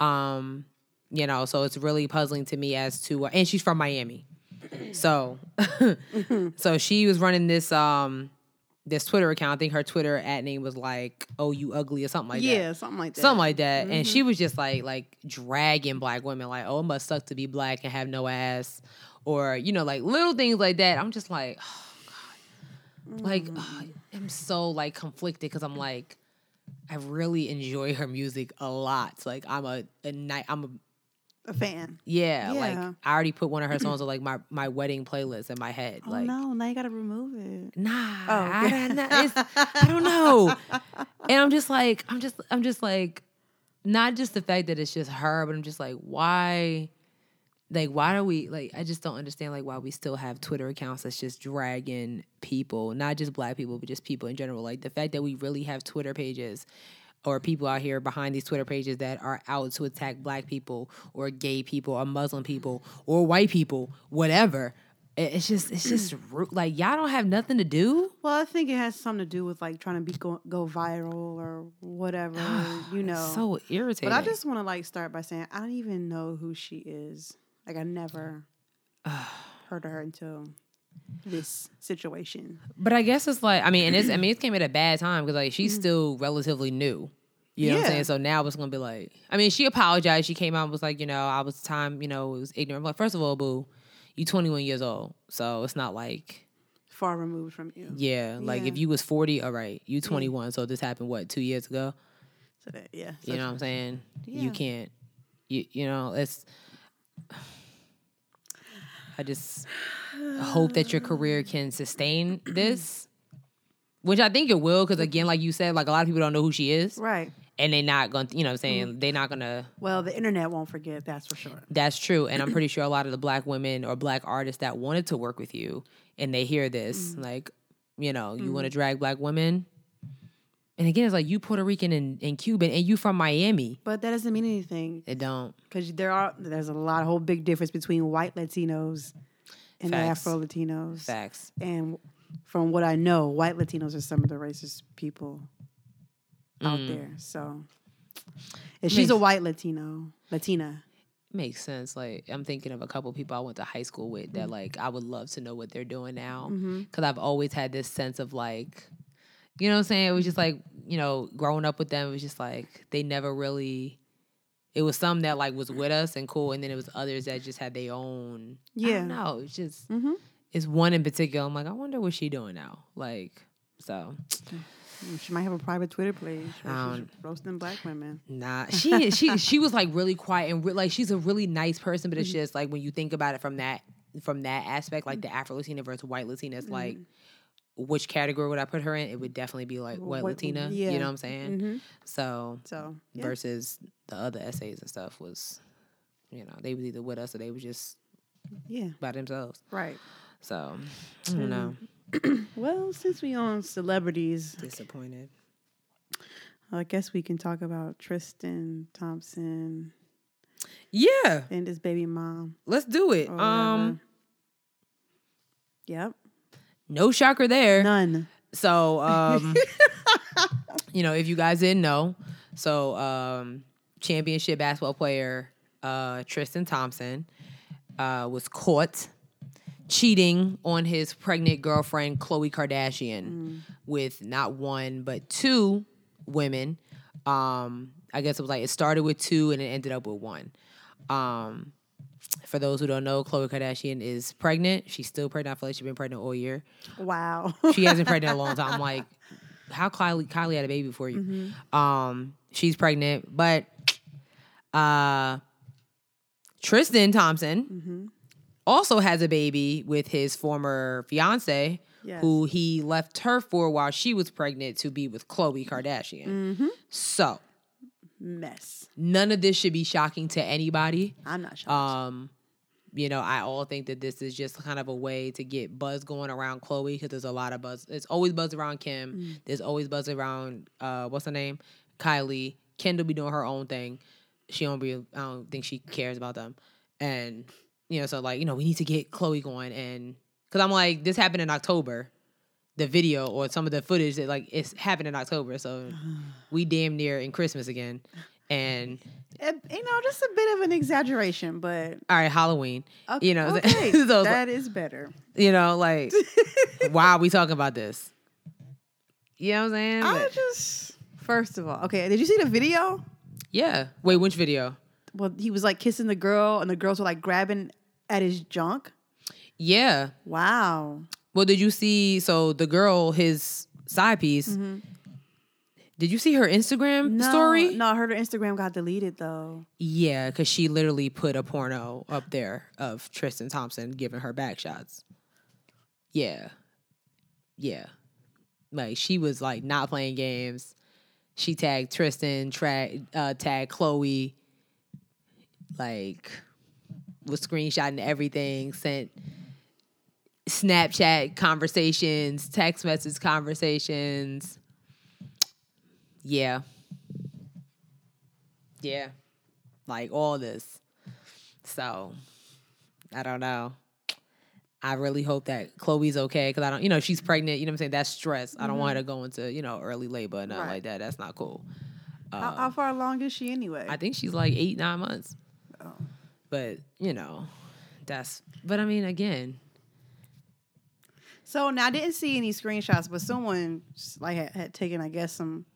Um, you know, so it's really puzzling to me as to, and she's from Miami. So, so she was running this um this Twitter account. I think her Twitter at name was like, "Oh, you ugly" or something like that yeah, something like that. something like that. And she was just like like dragging black women, like, oh, it must suck to be black and have no ass, or you know, like little things like that. I'm just like, oh like mm. oh, I'm so like conflicted because I'm like, I really enjoy her music a lot. Like I'm a, a night, I'm a a fan. yeah, like I already put one of her songs on like my my wedding playlist in my head. Oh like no, now you gotta remove it. nah, Oh, I. It's- I don't know. And I'm just like, I'm just, I'm just like, not just the fact that it's just her, but I'm just like, why like why do we like I just don't understand like why we still have Twitter accounts that's just dragging people, not just black people, but just people in general. Like the fact that we really have Twitter pages or people out here behind these Twitter pages that are out to attack black people or gay people or Muslim people or white people, whatever. It's just it's just like y'all don't have nothing to do. Well, I think it has something to do with like trying to be go, go viral or whatever, you know. So irritating. but I just want to like start by saying I don't even know who she is. Like I never heard of her until this situation. But I guess it's like I mean, and it's I mean it came at a bad time because like she's mm-hmm. still relatively new. You know what I'm Yeah. saying? So now it's gonna be like I mean, she apologized. She came out and was like, you know, I was time, you know, it was ignorant. I'm like, first of all, boo, you 21 years old, so it's not like Far removed from you. yeah, like if you was 40, all right, you 21. So this happened what two years ago? So that, yeah. You know what I'm saying? You can't. You you know it's. I just hope that your career can sustain this, which I think it will. Because again, like you said, like a lot of people don't know who she is, Right. and they're not going. to You know, what I'm saying mm. they're not gonna. Well, the internet won't forget. That's for sure. That's true, and I'm pretty sure a lot of the black women or black artists that wanted to work with you, and they hear this, mm. like, you know, you want to mm-hmm. drag black women. And again, it's like you Puerto Rican and, and Cuban, and you from Miami. But that doesn't mean anything It don't. because there are there's a lot, whole big difference between white Latinos and Afro Latinos. Facts. And from what I know, white Latinos are some of the racist people out Mm. there. So if she's a white Latino, Latina, Makes sense. Like I'm thinking of a couple people I went to high school with that like I would love to know what they're doing now because I've always had this sense of like, you know what I'm saying? It was just like you know growing up with them. It was just like they never really. It was some that like was with us and cool, and then it was others that just had their own. Yeah, no, it's just Mhm. it's one in particular. I'm like, I wonder what she doing now. Like, so she might have a private Twitter page Um, roasting black women. Nah, she she she was like really quiet and re- like she's a really nice person, but it's just like when you think about it from that from that aspect, like the Afro Latina versus white Latina, it's like which category would I put her in? It would definitely be like white White- Latina. yeah. You know what I'm saying? Mhm. So So yeah. versus the other essays and stuff was, you know, they was either with us or they was just yeah, by themselves. right. So I don't know. Well, since we on celebrities, Disappointed. I guess we can talk about Tristan Thompson Yeah, and his baby mom. let's do it. or Um. Yep. No shocker there. None. So, um, you know, if you guys didn't know, so um, championship basketball player uh, Tristan Thompson uh, was caught cheating on his pregnant girlfriend Khloe Kardashian with not one but two women. Um, I guess it was like it started with two and it ended up with one. Um, for those who don't know, Khloe Kardashian is pregnant. She's still pregnant. I feel like she's been pregnant all year Wow. she hasn't pregnant a long time. I'm like, how Kylie Kylie had a baby for you? Um, she's pregnant, but uh, Tristan Thompson also has a baby with his former fiance, Yes. who he left her for while she was pregnant to be with Khloe Kardashian. So Mess. none of this should be shocking to anybody. I'm not shocked. Um, you know, I all think that this is just kind of a way to get buzz going around Khloe because there's a lot of buzz. It's always buzz around Kim. There's always buzz around uh, what's her name, Kylie. Kendall be doing her own thing. She don't be. I don't think she cares about them. And you know, so like you know, we need to get Khloe going. And because I'm like, this happened in October. The video or some of the footage that like it's happened in October, so we damn near in Christmas again. And you know, just a bit of an exaggeration, but all right, Halloween. okay, You know, okay, so that is better. You know, like, why are we talking about this? You know what I'm saying? I Like, just first of all, okay. Did you see the video? yeah. Wait, which video? Well, he was like kissing the girl, and the girls were like grabbing at his junk. Yeah. Wow. Well, did you see? So the girl, his side piece. Did you see her Instagram No, story? No, I heard her Instagram got deleted though. Yeah, because she literally put a porno up there of Tristan Thompson giving her back shots. Yeah. Yeah. Like she was like not playing games. She tagged Tristan, tra- uh, tagged Khloe. Like, was screenshotting everything, sent Snapchat conversations, text message conversations. Yeah. Yeah. Like all this. So, I don't know. I really hope that Khloe's okay because I don't, you know, she's pregnant. You know what I'm saying? That's stress. I don't want her mm-hmm. to go into, you know, early labor and nothing Right. like that. That's not cool. how, how um, far along is she anyway? I think she's like eight, nine months. Oh. But, you know, that's, but I mean, again, So now I didn't see any screenshots, but someone like had, had taken, I guess, some.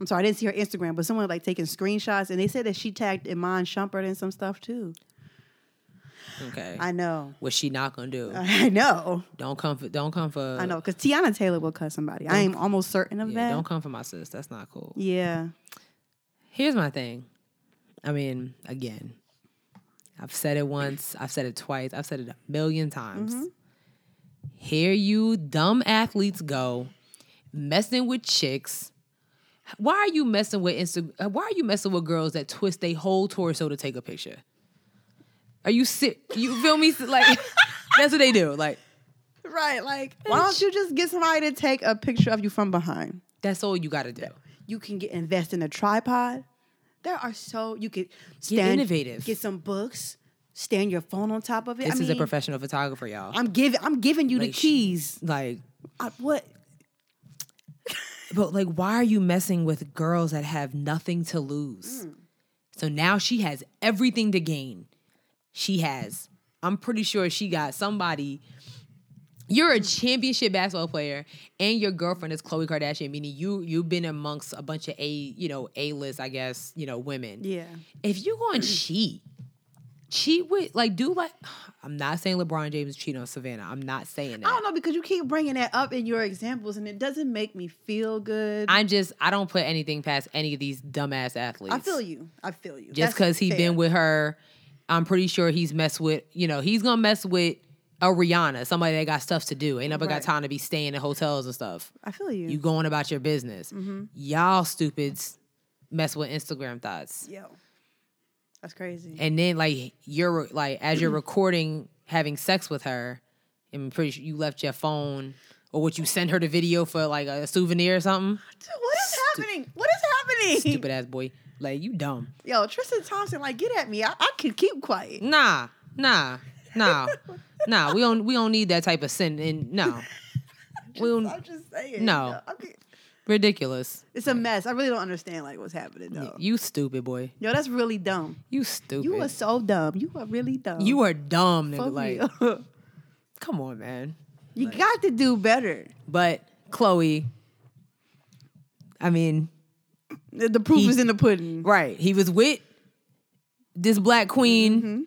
I'm sorry, I didn't see her Instagram, but someone like taking screenshots, and they said that she tagged Iman Shumpert and some stuff too. okay. I know, What's she not gonna do? I know, Don't come for, don't come for, I know, because Teyana Taylor will cut somebody. I am almost certain of Yeah, that. don't come for my sis. That's not cool. yeah, Here's my thing. I mean, again, I've said it once, I've said it twice, I've said it a million times. Mm-hmm. Here you dumb athletes go, messing with chicks. Why are you messing with Insta? uh, Why are you messing with girls that twist their whole torso to take a picture? Are you sick? You feel me? Like that's what they do. Like right. Like, why don't you just get somebody to take a picture of you from behind? that's all you got to do. You can get invest in a tripod. There are so you could stand innovative. Get some books. Stand your phone on top of it. This I is a professional photographer, y'all. I'm giving. I'm giving you the Like, she- keys. like I, what? But like, why are you messing with girls that have nothing to lose? Mm. So now she has everything to gain. She has, I'm pretty sure she got somebody. You're a championship basketball player, and your girlfriend is Khloe Kardashian. Meaning you you've been amongst a bunch of a you know a list, I guess you know women. Yeah. If you going to cheat, cheat with like do like. I'm not saying LeBron James cheat on Savannah. I'm not saying that. I don't know because you keep bringing that up in your examples, and it doesn't make me feel good. I just I don't put anything past any of these dumbass athletes. I feel you. I feel you. Just because he fair. been with her, I'm pretty sure he's messed with. You know, he's gonna mess with a Rihanna, somebody that got stuff to do. Ain't nobody Right. got time to be staying in hotels and stuff. I feel you. You going about your business. Mm-hmm. Y'all stupids mess with Instagram thoughts, Yo, that's crazy. and then like you're like as you're recording having sex with her, I'm pretty sure you left your phone. Or would you send her the video for like a souvenir or something? Dude, what is happening? What is happening? Stupid ass boy. Like you dumb. Yo, Tristan Thompson, like, get at me. I, I can keep quiet. Nah, nah, nah, nah. We don't we don't need that type of sin. And no, we don't. I'm just saying. No. I'm get- Ridiculous. It's a mess. I really don't understand like what's happening though. You stupid boy. Yo, that's really dumb. You stupid. You are so dumb. You are really dumb. You are dumb, nigga. Fuck Like, me come on, man. you got to do better. But Khloe, I mean, The the proof He- is in the pudding. right? He was with this black queen. Mm-hmm.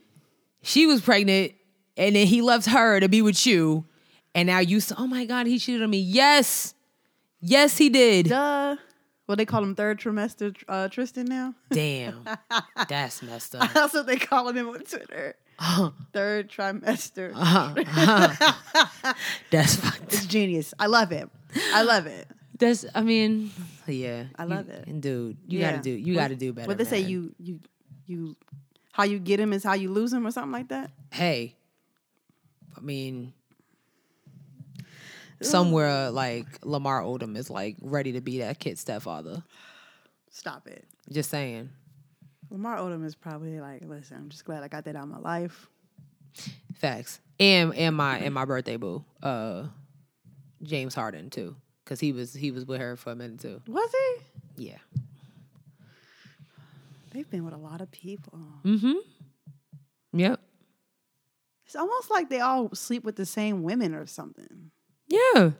She was pregnant, and then he left her to be with you. And now you, say, oh my god, he cheated on me. Yes, yes, he did. Duh. Well, they call him third trimester uh, Tristan now. Damn, that's messed up. That's what they call him on Twitter. Uh-huh. Third trimester. Uh-huh. Uh-huh. That's fucked. It's genius. I love it. I love it. That's. I mean, yeah. I you- love it. And dude, you Yeah. gotta do. You What- gotta do better. What they say, you you you, how you get him is how you lose him, or something like that. Hey, I mean, somewhere like Lamar Odom is like ready to be that kid's stepfather. Stop it. Just saying. Lamar Odom is probably like, listen, I'm just glad I got that out of my life. Facts. And and my and my birthday boo, uh, James Harden too, because he was he was with her for a minute too. Was he? Yeah. They've been with a lot of people. Mm-hmm. Yep. It's almost like they all sleep with the same women or something. Yeah.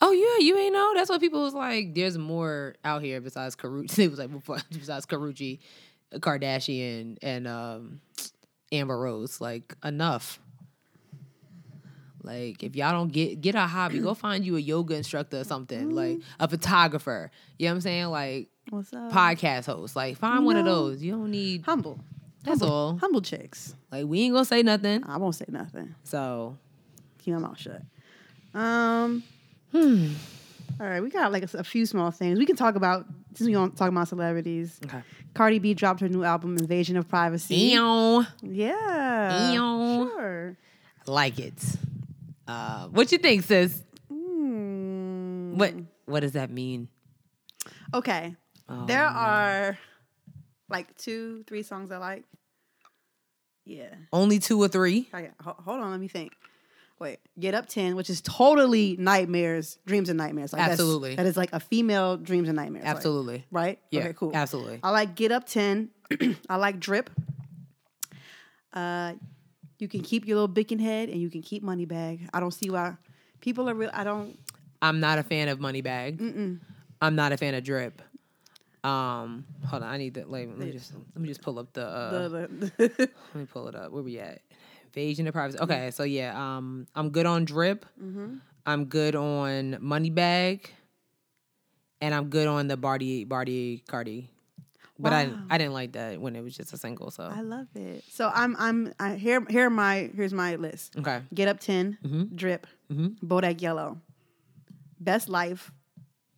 Oh yeah, you ain't know. That's what people was like. There's more out here besides Karuchi. It was like besides Karuchi, Kardashian, and um, Amber Rose. Like enough. Like if y'all don't get get a hobby, go find you a yoga instructor or something. Like a photographer. You know what I'm saying? Like What's up? podcast host. Like find You one of those. You don't need. Humble. That's humble, all. Humble chicks. Like we ain't gonna say nothing. I won't say nothing. So Keep my mouth shut. Um. Hmm. All right, we got like a, a few small things we can talk about since we don't talk about celebrities, Okay. Cardi B dropped her new album, Invasion of Privacy. Ew. Yeah. Ew. Sure. Like it. Uh, what you think, sis? Hmm. What What does that mean? Okay. Oh, there are like two, three songs I like. Yeah. Only two or three. Oh, yeah. Ho- hold on, let me think. Wait, Get Up 10, which is totally nightmares, dreams and nightmares. Like Absolutely. That is like a female dreams and nightmares. like, Absolutely. right? Yeah. Okay, cool. Absolutely. I like Get Up 10. I like Drip. Uh, you can keep your little Bickenhead and you can keep Money Bag. I don't see why people are real. I don't. I'm not a fan of Moneybag. I'm not a fan of Drip. Um, hold on, I need to like let me just let me just pull up the uh the, the, let me pull it up. Where we at? Invasion of privacy. Okay, so yeah, um I'm good on Drip. I'm good on Moneybag. And I'm good on the Barty Barty Cardi. But I Wow. I didn't like that when it was just a single, so I love it. So I'm I'm I, here. Here are my here's my list. okay. Get Up 10, Mm-hmm. Drip, Bodak Yellow, Best Life.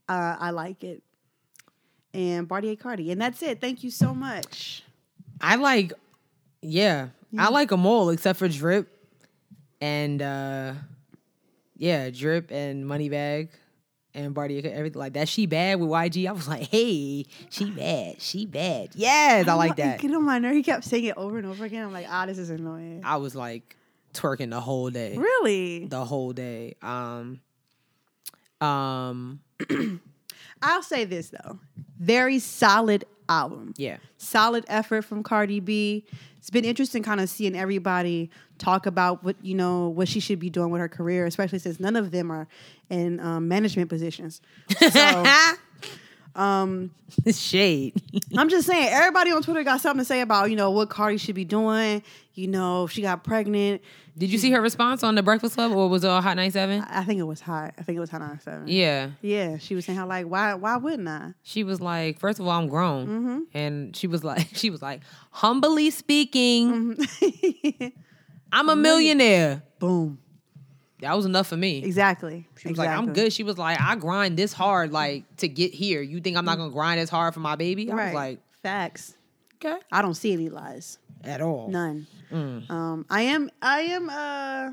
Uh, I like it, and Bartier Cardi, and that's it. Thank you so much. I like, yeah, I like them all except for Drip, and uh yeah, Drip and Moneybag and Barty, everything like that. She bad with YG. I was like, hey, she bad, she bad. Yes, I like that. Get on my nerve. He kept saying it over and over again. I'm like, ah, this is annoying. I was like twerking the whole day, Really? the whole day. Um, um, I'll say this though. Very solid album. yeah, solid effort from Cardi B. It's been interesting kind of seeing everybody talk about what you know what she should be doing with her career, especially since none of them are in um, management positions. So shade. I'm just saying, everybody on Twitter got something to say about you know what Cardi should be doing. You know, if she got pregnant. Did you see her response on the Breakfast Club, or was it on Hot 97? I think it was Hot. I think it was Hot nine seven. Yeah, Yeah, she was saying how like why why wouldn't I? she was like, first of all, I'm grown, Mm-hmm. and she was like, she was like, humbly speaking, Mm-hmm. I'm a millionaire. Boom. That was enough for me. Exactly. She was like, I'm good. She was like, I grind this hard, like to get here. You think I'm not gonna grind as hard for my baby? I Right. was like, facts. okay, I don't see any lies. at all. None. Mm. Um, I am. I am. Uh, I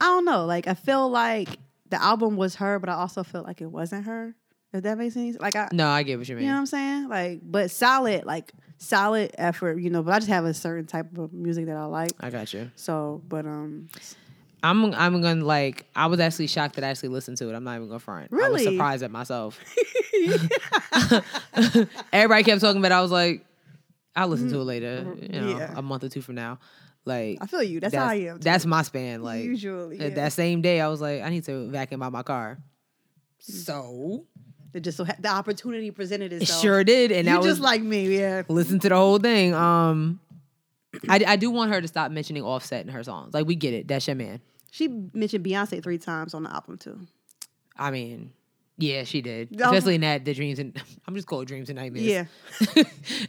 don't know. Like I feel like the album was her, but I also feel like it wasn't her. If that makes any sense. Like I, No, I get what you mean. you know what I'm saying? Like, but solid, like solid effort. You know, but I just have a certain type of music that I like. I got you. So, but um, I'm I'm gonna like. I was actually shocked that I actually listened to it. I'm not even gonna front. Really? I was surprised at myself. Everybody kept talking about. it. I was like, I'll listen to it later. You know, Mm-hmm. Yeah. a month or two from now. Like I feel you. That's, how I am. too. That's my span. Like Usually, yeah. that same day, I was like, I need to vacuum out my car. So It just so ha- the opportunity presented it itself. sure did, and you just like me, yeah. listen to the whole thing. Um, I, I do want her to stop mentioning Offset in her songs. Like we get it, that's your man. She mentioned Beyonce three times on the album too. I mean, yeah, she did, Um, especially in that the dreams and I'm just called dreams and nightmares. Yeah,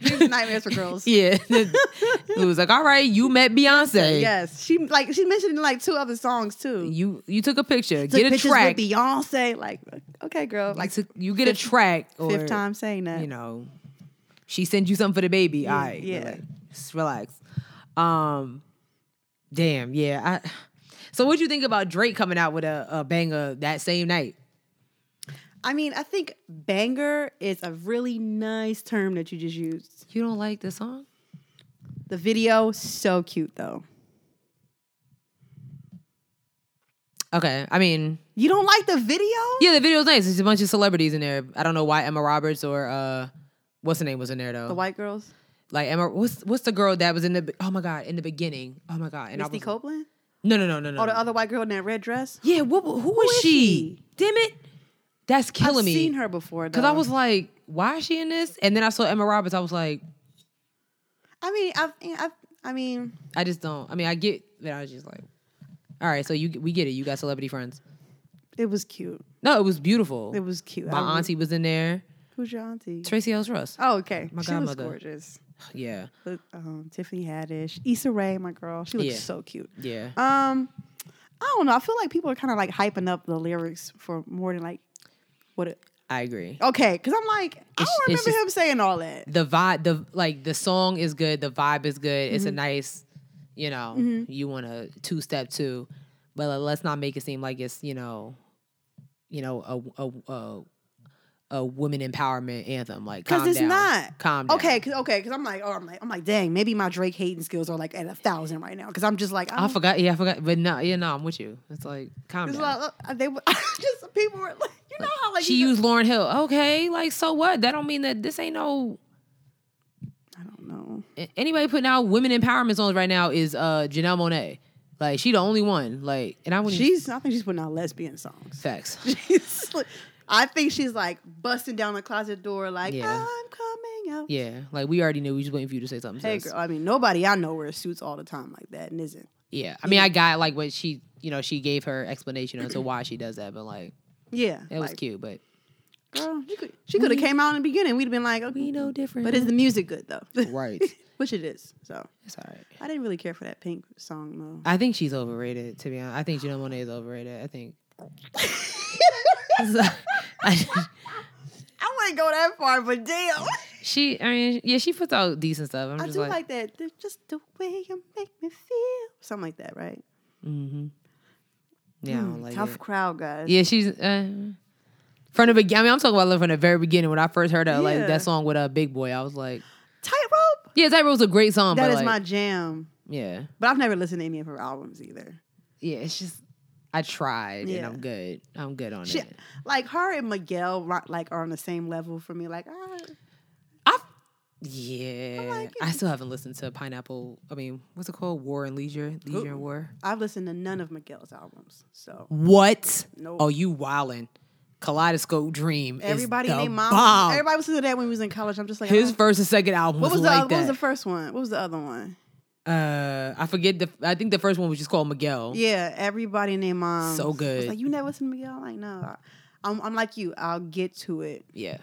Dreams and nightmares for girls. yeah. it was like, all right, you met Beyonce. Yes, she like she mentioned in like two other songs too. You you took a picture. Took get a track. with Beyonce. Like, okay, girl. like Like took, you get a track. Or, fifth time saying that. You know, she sent you something for the baby. Yeah, all right, yeah. relax. just relax. Um, damn, yeah. I, so what do you think about Drake coming out with a, a banger that same night? I mean, I think banger is a really nice term that you just used. You don't like the song? The video so cute though. Okay, I mean, You don't like the video? yeah, the video's nice. There's a bunch of celebrities in there. I don't know why Emma Roberts or uh, what's the name was in there though. The white girls. like Emma, what's what's the girl that was in the? Oh my god, in the beginning. Oh my god, and I Misty was, Copeland. No, no, no, no, no. Oh, the other white girl in that red dress. yeah, what, who was is she? she? Damn it, that's killing me. I've me. seen her before. Because I was like, why is she in this? And then I saw Emma Roberts. I was like, I mean, I've, I've, I mean, I just don't. I mean, I get that. I was just like, all right, so you we get it. You got celebrity friends. it was cute. No, it was beautiful. It was cute. My I auntie was in there. Who's your auntie? Tracee Ellis Ross. Oh, okay. My she was godmother. gorgeous. Yeah, Look, um, Tiffany Haddish, Issa Rae, my girl. She looks Yeah. so cute. yeah. Um, I don't know. I feel like people are kind of like hyping up the lyrics for more than like what it. I agree. Okay, because I'm like, I don't remember just- him saying all that. The vibe, the like, the song is good. The vibe is good. Mm-hmm. It's a nice, you know, you want a two step two, but uh, let's not make it seem like it's you know, you know, a a a, a women empowerment anthem. Like, Because it's down. not. Calm down. Okay, cause, okay, because I'm like, oh, I'm like, I'm like, dang, maybe my Drake hating skills are like at a thousand right now. Because I'm just like, I don't- forgot. Yeah, I forgot. But no, yeah, no, I'm with you. It's like calm down. like, uh, they were just people were like, you know how like she used Lauryn Hill. Okay, like so what? That don't mean that this ain't no I don't know. anybody putting out women empowerment songs right now is uh Janelle Monáe. Like she the only one. Like and I wouldn't She's, I think she's putting out lesbian songs. facts. She's like- I think she's like busting down the closet door, like Yeah. I'm coming out. Yeah, like we already knew. We just waiting for you to say something. Hey, girl. I mean, nobody I know wears suits all the time like that, and isn't. Yeah, I mean, I got like what she, you know, she gave her explanation as to why she does that, but like Yeah, it was like, cute. But Girl, could, she could have came out in the beginning. We'd have been like, okay. we know different. But is the music good though? right? Which it is. So It's all right. I didn't really care for that PYNK song though. I think she's overrated. To be honest, I think Janelle Monáe is overrated. I think. I- I wouldn't go that far, but damn. she, I mean, yeah, she puts out decent stuff. I'm I just do like, like, that. Th- Just the way you make me feel. Something like that, right? mm-hmm. Yeah, don't like Tough it. crowd, guys. Yeah, she's uh, from the beginning. I mean, I'm talking about love from the very beginning when I first heard her, like that song with a uh, Big Boi. I was like, Tightrope. yeah, was a great song. That but is like, my jam. yeah, But I've never listened to any of her albums either. yeah. It's just I tried and I'm good. I'm good on She, it. like her and Miguel, like are on the same level for me. Like, ah, I yeah, like I still haven't listened to Pineapple. I mean, what's it called? War and Leisure, Leisure and War. I've listened to none of Miguel's albums. So What? Nope. Oh, you wildin'. Kaleidoscope Dream. everybody named mom. bomb. Everybody was listening to that when we was in college. I'm just like, His oh. first and second album what was, was the like what was the first one? What was the other one? Uh, I forget the. I think the first one was just called Miguel. Yeah, everybody named mom. So good. Was like you never listen to Miguel? I'm like no, I, I'm, I'm like you. I'll get to it. Yeah,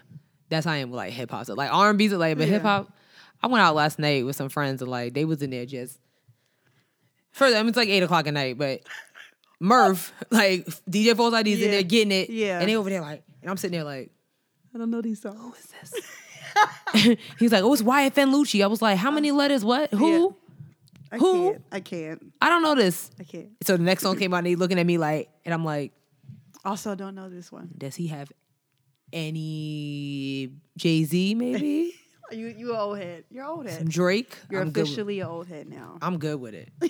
that's how I am with like hip hop. So like R and B's like, but Yeah. hip hop. I went out last night with some friends and like they was in there just. First, I mean, it's like eight o'clock at night, but Murph, like DJ Foles ID's in there getting it, Yeah. and they over there like, and I'm sitting there like, I don't know these songs. Who is this? He's like, oh, it's YFN Lucci. I was like, how many letters? What? Who? I Who? can't. I can't. I don't know this. I can't. So the next song came out and he looking at me like, and I'm like, Also, don't know this one. does he have any Jay Z maybe? You you old head. You're old Some head. Drake? You're I'm officially an old head now. I'm good with it.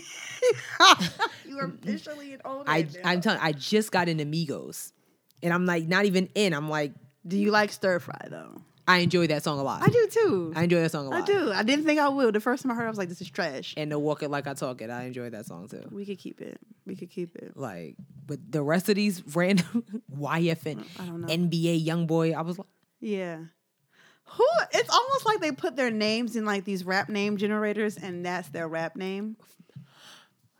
you are officially an old I head now. I'm telling I just got into Migos. And I'm like not even in. I'm like, Do you like stir fry though? I enjoy that song a lot. I do too. I enjoy that song a lot. I do. I didn't think I would. The first time I heard, it, I was like, "This is trash." And the Walk It Like I Talk It, I enjoy that song too. We could keep it. We could keep it. Like, but the rest of these random YFN, I don't know. NBA young boy, I was like, Yeah. Who? It's almost like they put their names in like these rap name generators, and that's their rap name.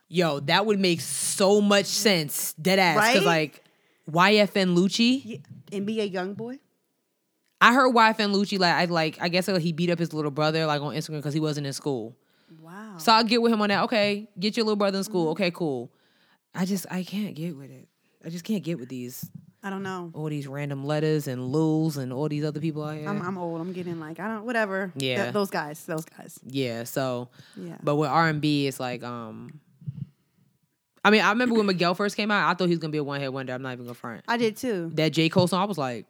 yo, that would make so much sense. Dead ass. Right? Like YFN Lucci, Yeah. NBA YoungBoy. I heard YFN Lucci like I like I guess like, he beat up his little brother like on Instagram because he wasn't in school. Wow. So I'll get with him on that. Okay, get your little brother in Mm-hmm. school. Okay, cool. I just I can't get with it. I just can't get with these I don't know. all these random letters and Luls and all these other people out here. I'm, I'm old. I'm getting like I don't whatever. Yeah. Th- those guys. Those guys. yeah, so Yeah. but with R and B, it's like um. I mean, I remember when Miguel first came out. I thought he was gonna be a one hit wonder. I'm not even gonna front. I did too. That J Cole song, I was like,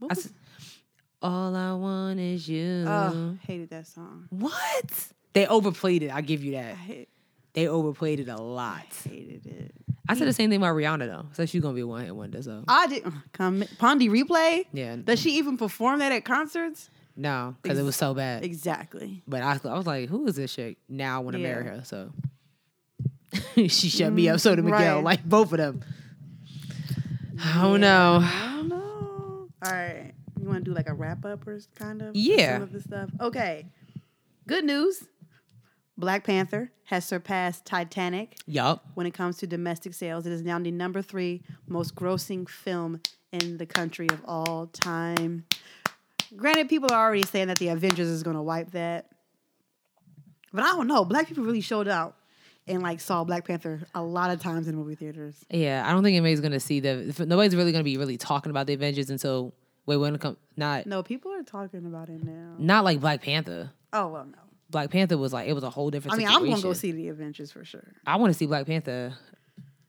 What I was- s- all I want is you. oh, hated that song. What? They overplayed it. I give you I that. hate, They overplayed it a lot. hated it. I said the same thing about Rihanna though. So she's gonna be a one hit wonder. So I did. Uh, come Pon de Replay. yeah, Does she even perform that at concerts? no, because it was so bad. Exactly. But I, I was like, who is this chick? Now I want to marry her. So she shut me up. So mm, did Miguel. right. Like both of them. I don't know. I don't know. All right. You want to do like a wrap up or kind of? Yeah. Some of the stuff. Okay. Good news. Black Panther has surpassed Titanic Yup. when it comes to domestic sales. It is now the number three most grossing film in the country of all time. Granted, people are already saying that the Avengers is going to wipe that. But I don't know. Black people really showed out. And like saw Black Panther a lot of times in movie theaters. Yeah, I don't think anybody's gonna see the. Nobody's really gonna be really talking about the Avengers until wait when it come not No, people are talking about it now. not like Black Panther. Oh well, no. Black Panther was like it was a whole different. I mean, I'm gonna go see the Avengers for sure. I want to see Black Panther.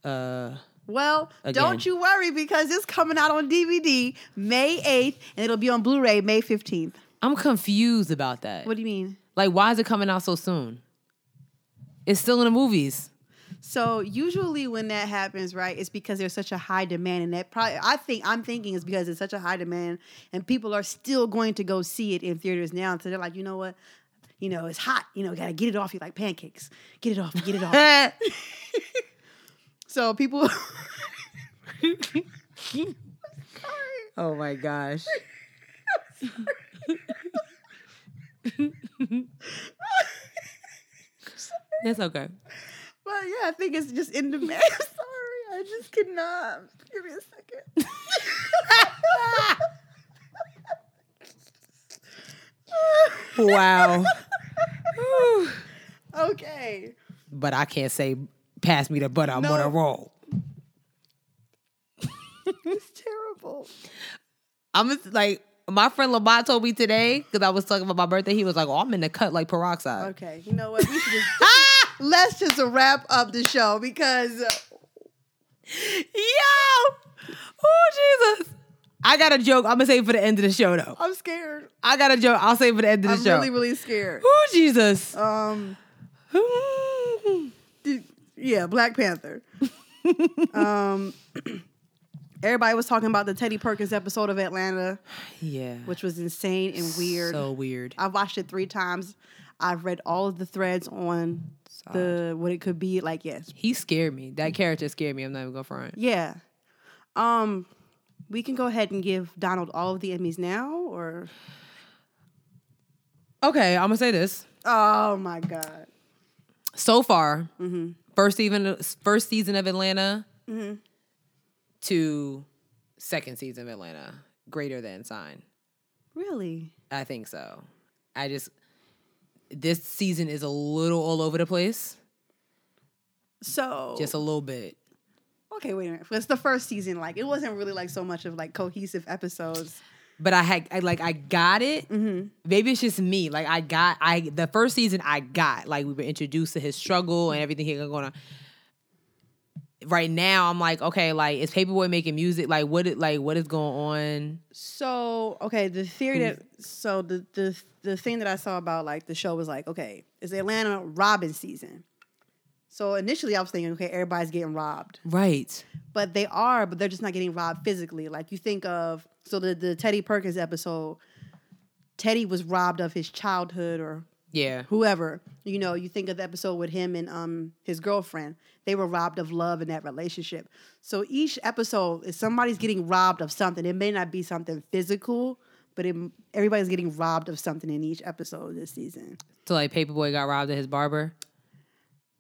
Uh, Well, Again. don't you worry because it's coming out on DVD May 8th and it'll be on Blu-ray May 15th. I'm confused about that. What do you mean? Like, why is it coming out so soon? It's still in the movies. So usually when that happens, right, it's because there's such a high demand, and that probably I think I'm thinking is because it's such a high demand, and people are still going to go see it in theaters now. So they're like, you know what, you know, it's hot, you know, gotta get it off you like pancakes, get it off, get it off. so people, oh my gosh. That's okay. but yeah, I think it's just in demand. Sorry, I just cannot. Give me a second. Wow. okay. but I can't say pass me the butter. I'm No. on a roll. It's terrible. I'm just, like my friend Lamont told me today because I was talking about my birthday. He was like, "Oh, I'm in the cut like peroxide." Okay, you know what? We should just let's just wrap up the show because uh, Yo, oh Jesus! I got a joke. I'm gonna save for the end of the show though. I'm scared. I got a joke. I'll save for the end of the show. I'm really, really scared. oh Jesus! Um, yeah, Black Panther. um, everybody was talking about the Teddy Perkins episode of Atlanta, yeah, which was insane and weird. So weird. I've watched it three times. I've read all of the threads on the what it could be. Like, yes, He scared me. That character scared me. I'm not even gonna front. yeah. Um, we can go ahead and give Donald all of the Emmys now, or Okay, I'm gonna say this. oh my god, So far, Mm-hmm. first even first season of Atlanta Mm-hmm. to second season of Atlanta, greater than sign. really? I think so. I just this season is a little all over the place, So just a little bit. Okay, wait a minute. It's the first season. Like it wasn't really like so much of like cohesive episodes. But I had I, like I got it. Mm-hmm. Maybe it's just me. Like I got I the first season I got like we were introduced to his struggle and everything he was going on. Right now I'm like okay like is Paper Boi making music like what it like what is going on? So okay, the theory mm-hmm. that so the the the thing that I saw about like the show was like okay, it's Atlanta robbing season. So initially I was thinking okay, everybody's getting robbed, Right. but they are, but they're just not getting robbed physically. Like you think of so the the Teddy Perkins episode, Teddy was robbed of his childhood or Yeah. whoever you know you think of the episode with him and um his girlfriend they were robbed of love in that relationship so each episode is somebody's getting robbed of something it may not be something physical but it, everybody's getting robbed of something in each episode of this season So like Paper Boi got robbed at his barber.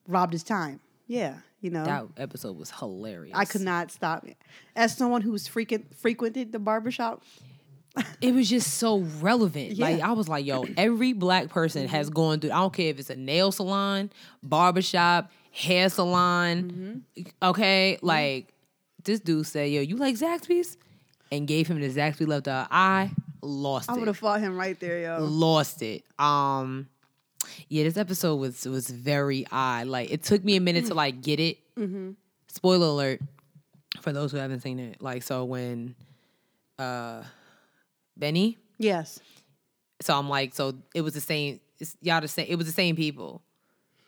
robbed his time yeah you know That episode was hilarious. i could not stop it as someone who's frequent frequented the barbershop it was just so relevant. Yeah. Like I was like, yo, every black person has gone through. I don't care if it's a nail salon, barbershop, hair salon. Okay, like this dude said, yo, you like Zaxby's, and gave him the Zaxby left eye. I lost i would have fought him right there yo Lost it. Um, yeah, this episode was was very odd. Like it took me a minute to like get it. Spoiler alert for those who haven't seen it. Like so when uh Benny yes so I'm like, so it was the same. It's, y'all the same. It was the same people.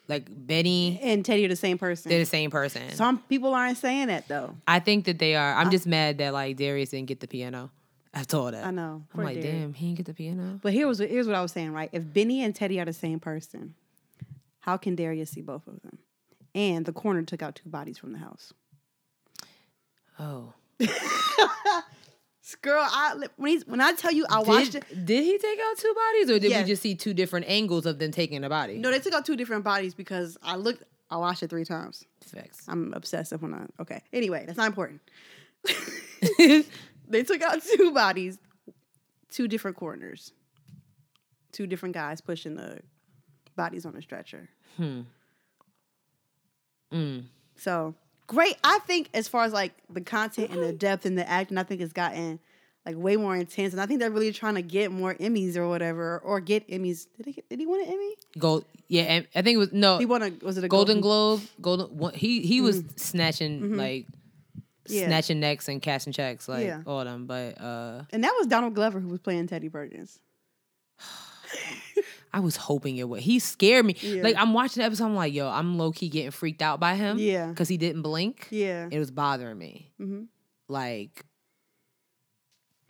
Like Benny, and teddy are the same person they're the same person. some people aren't saying that though I think that they are. I'm just mad that like Darius didn't get the piano. I told that. I know. I'm like, Darius. damn, he didn't get the piano. But here was here's what I was saying, right? If Benny and Teddy are the same person, how can Darius see both of them? And the coroner took out two bodies from the house. Oh, Girl, I when he's when I tell you I watched it. did he take out two bodies, or did Yes. we just see two different angles of them taking a body? No, they took out two different bodies because I looked. I watched it three times. Facts. I'm obsessive when I. Okay. Anyway, that's not important. they took out two bodies, two different coroners, two different guys pushing the bodies on a stretcher. Hmm. Mm. So great. I think as far as like the content and the depth and the acting, I think it's gotten like way more intense. And I think they're really trying to get more Emmys or whatever, or get Emmys. Did he get, did he win an Emmy? Gold. Yeah, and I think it was no He won a was it a Golden Globe. Golden. He he was snatching like Mm-hmm. Yeah. snatching necks and cashing checks like Yeah. all of them. But uh, And that was Donald Glover who was playing Teddy Perkins. I was hoping it would. He scared me. Yeah. Like I'm watching the episode. I'm like, yo, I'm low key getting freaked out by him. Yeah. because he didn't blink. Yeah. It was bothering me. Mhm. Like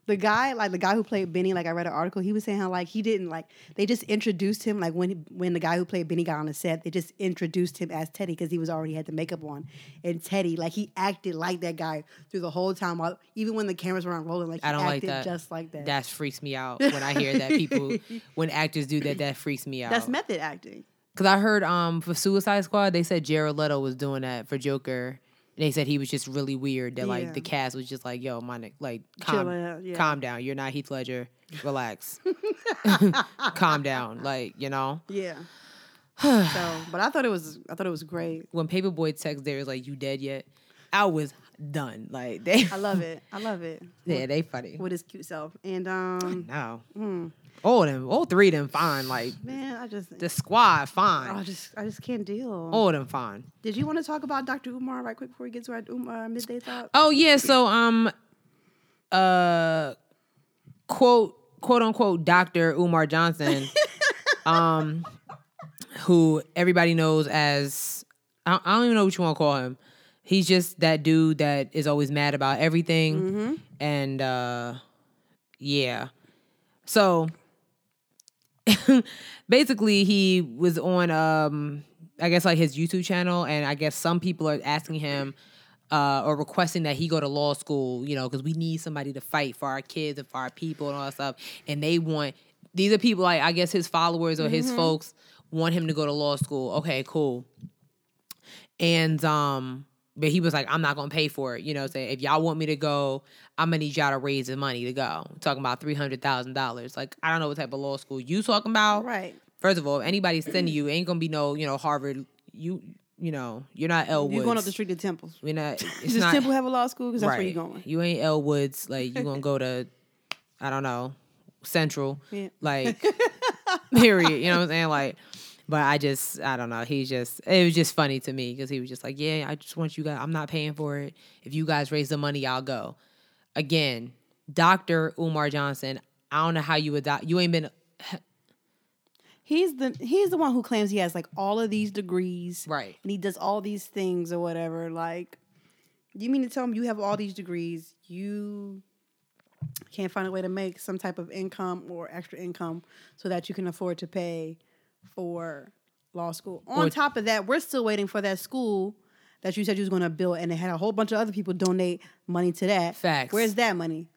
the guy, like the guy who played Benny, like I read an article, he was saying how like he didn't like they just introduced him like when he, when the guy who played Benny got on the set, they just introduced him as Teddy because he was already had the makeup on, and Teddy like he acted like that guy through the whole time while even when the cameras weren't rolling, like he I don't like acted that. just like that. that freaks me out when I hear that people when actors do that. That freaks me out. That's method acting. Because I heard um for Suicide Squad, they said Jared Leto was doing that for Joker. They said he was just really weird. That like Yeah. the cast was just like, "Yo, my neck, like calm, out, yeah. calm down. You're not Heath Ledger. Relax, calm down. Like you know." Yeah. so, but I thought it was I thought it was great. When Paper Boi text there is like, "You dead yet?" I was done. Like they, I love it. I love it. yeah, they funny. With his cute self. And um No, hmm, all of them, all three of them fine. Like man, I just the squad fine. I just I just can't deal. all of them fine. Did you want to talk about Dr. Umar right quick before we get to our um, uh, midday thought? Oh yeah, so um uh quote quote unquote Dr. Umar Johnson um who everybody knows as I, I don't even know what you want to call him. He's just that dude that is always mad about everything and uh yeah. So basically he was on um I guess like his YouTube channel and I guess some people are asking him uh, or requesting that he go to law school, you know, because we need somebody to fight for our kids and for our people and all that stuff. And they want these are people like I guess his followers or his folks want him to go to law school. Okay, cool. And um, but he was like, I'm not gonna pay for it. You know, say if y'all want me to go, I'm gonna need y'all to raise the money to go. talking about three hundred thousand dollars. Like I don't know what type of law school you talking about. Right. First of all, if anybody's sending you, ain't gonna be no, you know, Harvard. You, you know, you're not Elwood. Woods. You're going up the street to Temple. We're not. It's Does not. Temple have a law school? Because that's where you're going. You ain't Elle Woods. Like you gonna go to, I don't know, Central. Yeah. Like, period. You know what I'm saying? Like, but I just, I don't know. He's just, it was just funny to me because he was just like, yeah, I just want you guys. I'm not paying for it. If you guys raise the money, I'll go. Again, Doctor Umar Johnson. I don't know how you would. doc- You ain't been. He's the he's the one who claims he has like all of these degrees. Right. And he does all these things or whatever. Like, do you mean to tell me you have all these degrees, you can't find a way to make some type of income or extra income so that you can afford to pay for law school. On Or- top of that, we're still waiting for that school that you said you was going to build, and they had a whole bunch of other people donate money to that. Facts. Where's that money?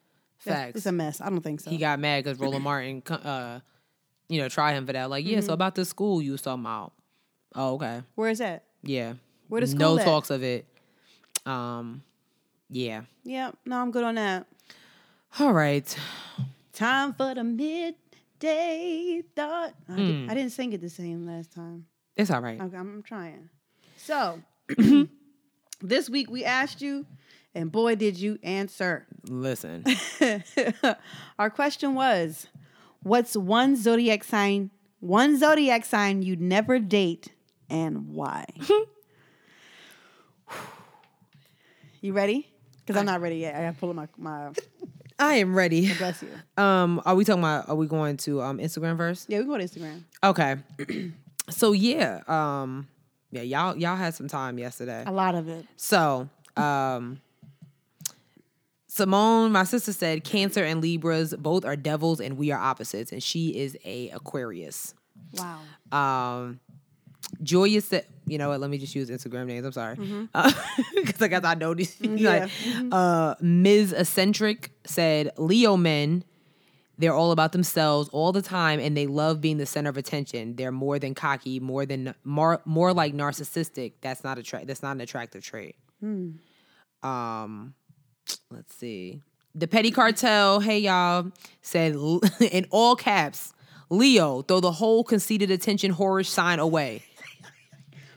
That's- Facts. It's a mess. I don't think so. he got mad because Roland Martin, uh, you know, tried him for that. Like, yeah, Mm-hmm. so about the school you was talking about. Oh, okay. Where's that? Yeah. Where the No school at? talks of it. Um, yeah. Yeah, no, I'm good on that. All right. Time for the midday thought. I, Hmm. did, I didn't sing it the same last time. It's all right. Okay, I'm, I'm trying. So, this week we asked you, and boy, did you answer. Listen. Our question was, "What's one zodiac sign? One zodiac sign you'd never date, and why?" you ready? Because I'm not ready yet. I gotta pull up my my. I am ready. Bless you. Um, are we talking about? Are we going to um Instagram first? Yeah, we go to Instagram. Okay. so yeah. Um. Yeah. Y'all. Y'all had some time yesterday. A lot of it. So, um, Simone, my sister said Cancer and Libras both are devils and we are opposites, and she is a Aquarius. Wow. Um, Joya said, you know what? Let me just use Instagram names. I'm sorry, Mm-hmm. because I guess I know these. Yeah. like, uh, Ms. Eccentric said Leo men. They're all about themselves all the time, and they love being the center of attention. They're more than cocky, more than more, more like narcissistic. That's not a tra- That's not an attractive trait. Um, let's see. The Petty Cartel, hey y'all, said in all caps, Leo, throw the whole conceited attention whorish sign away.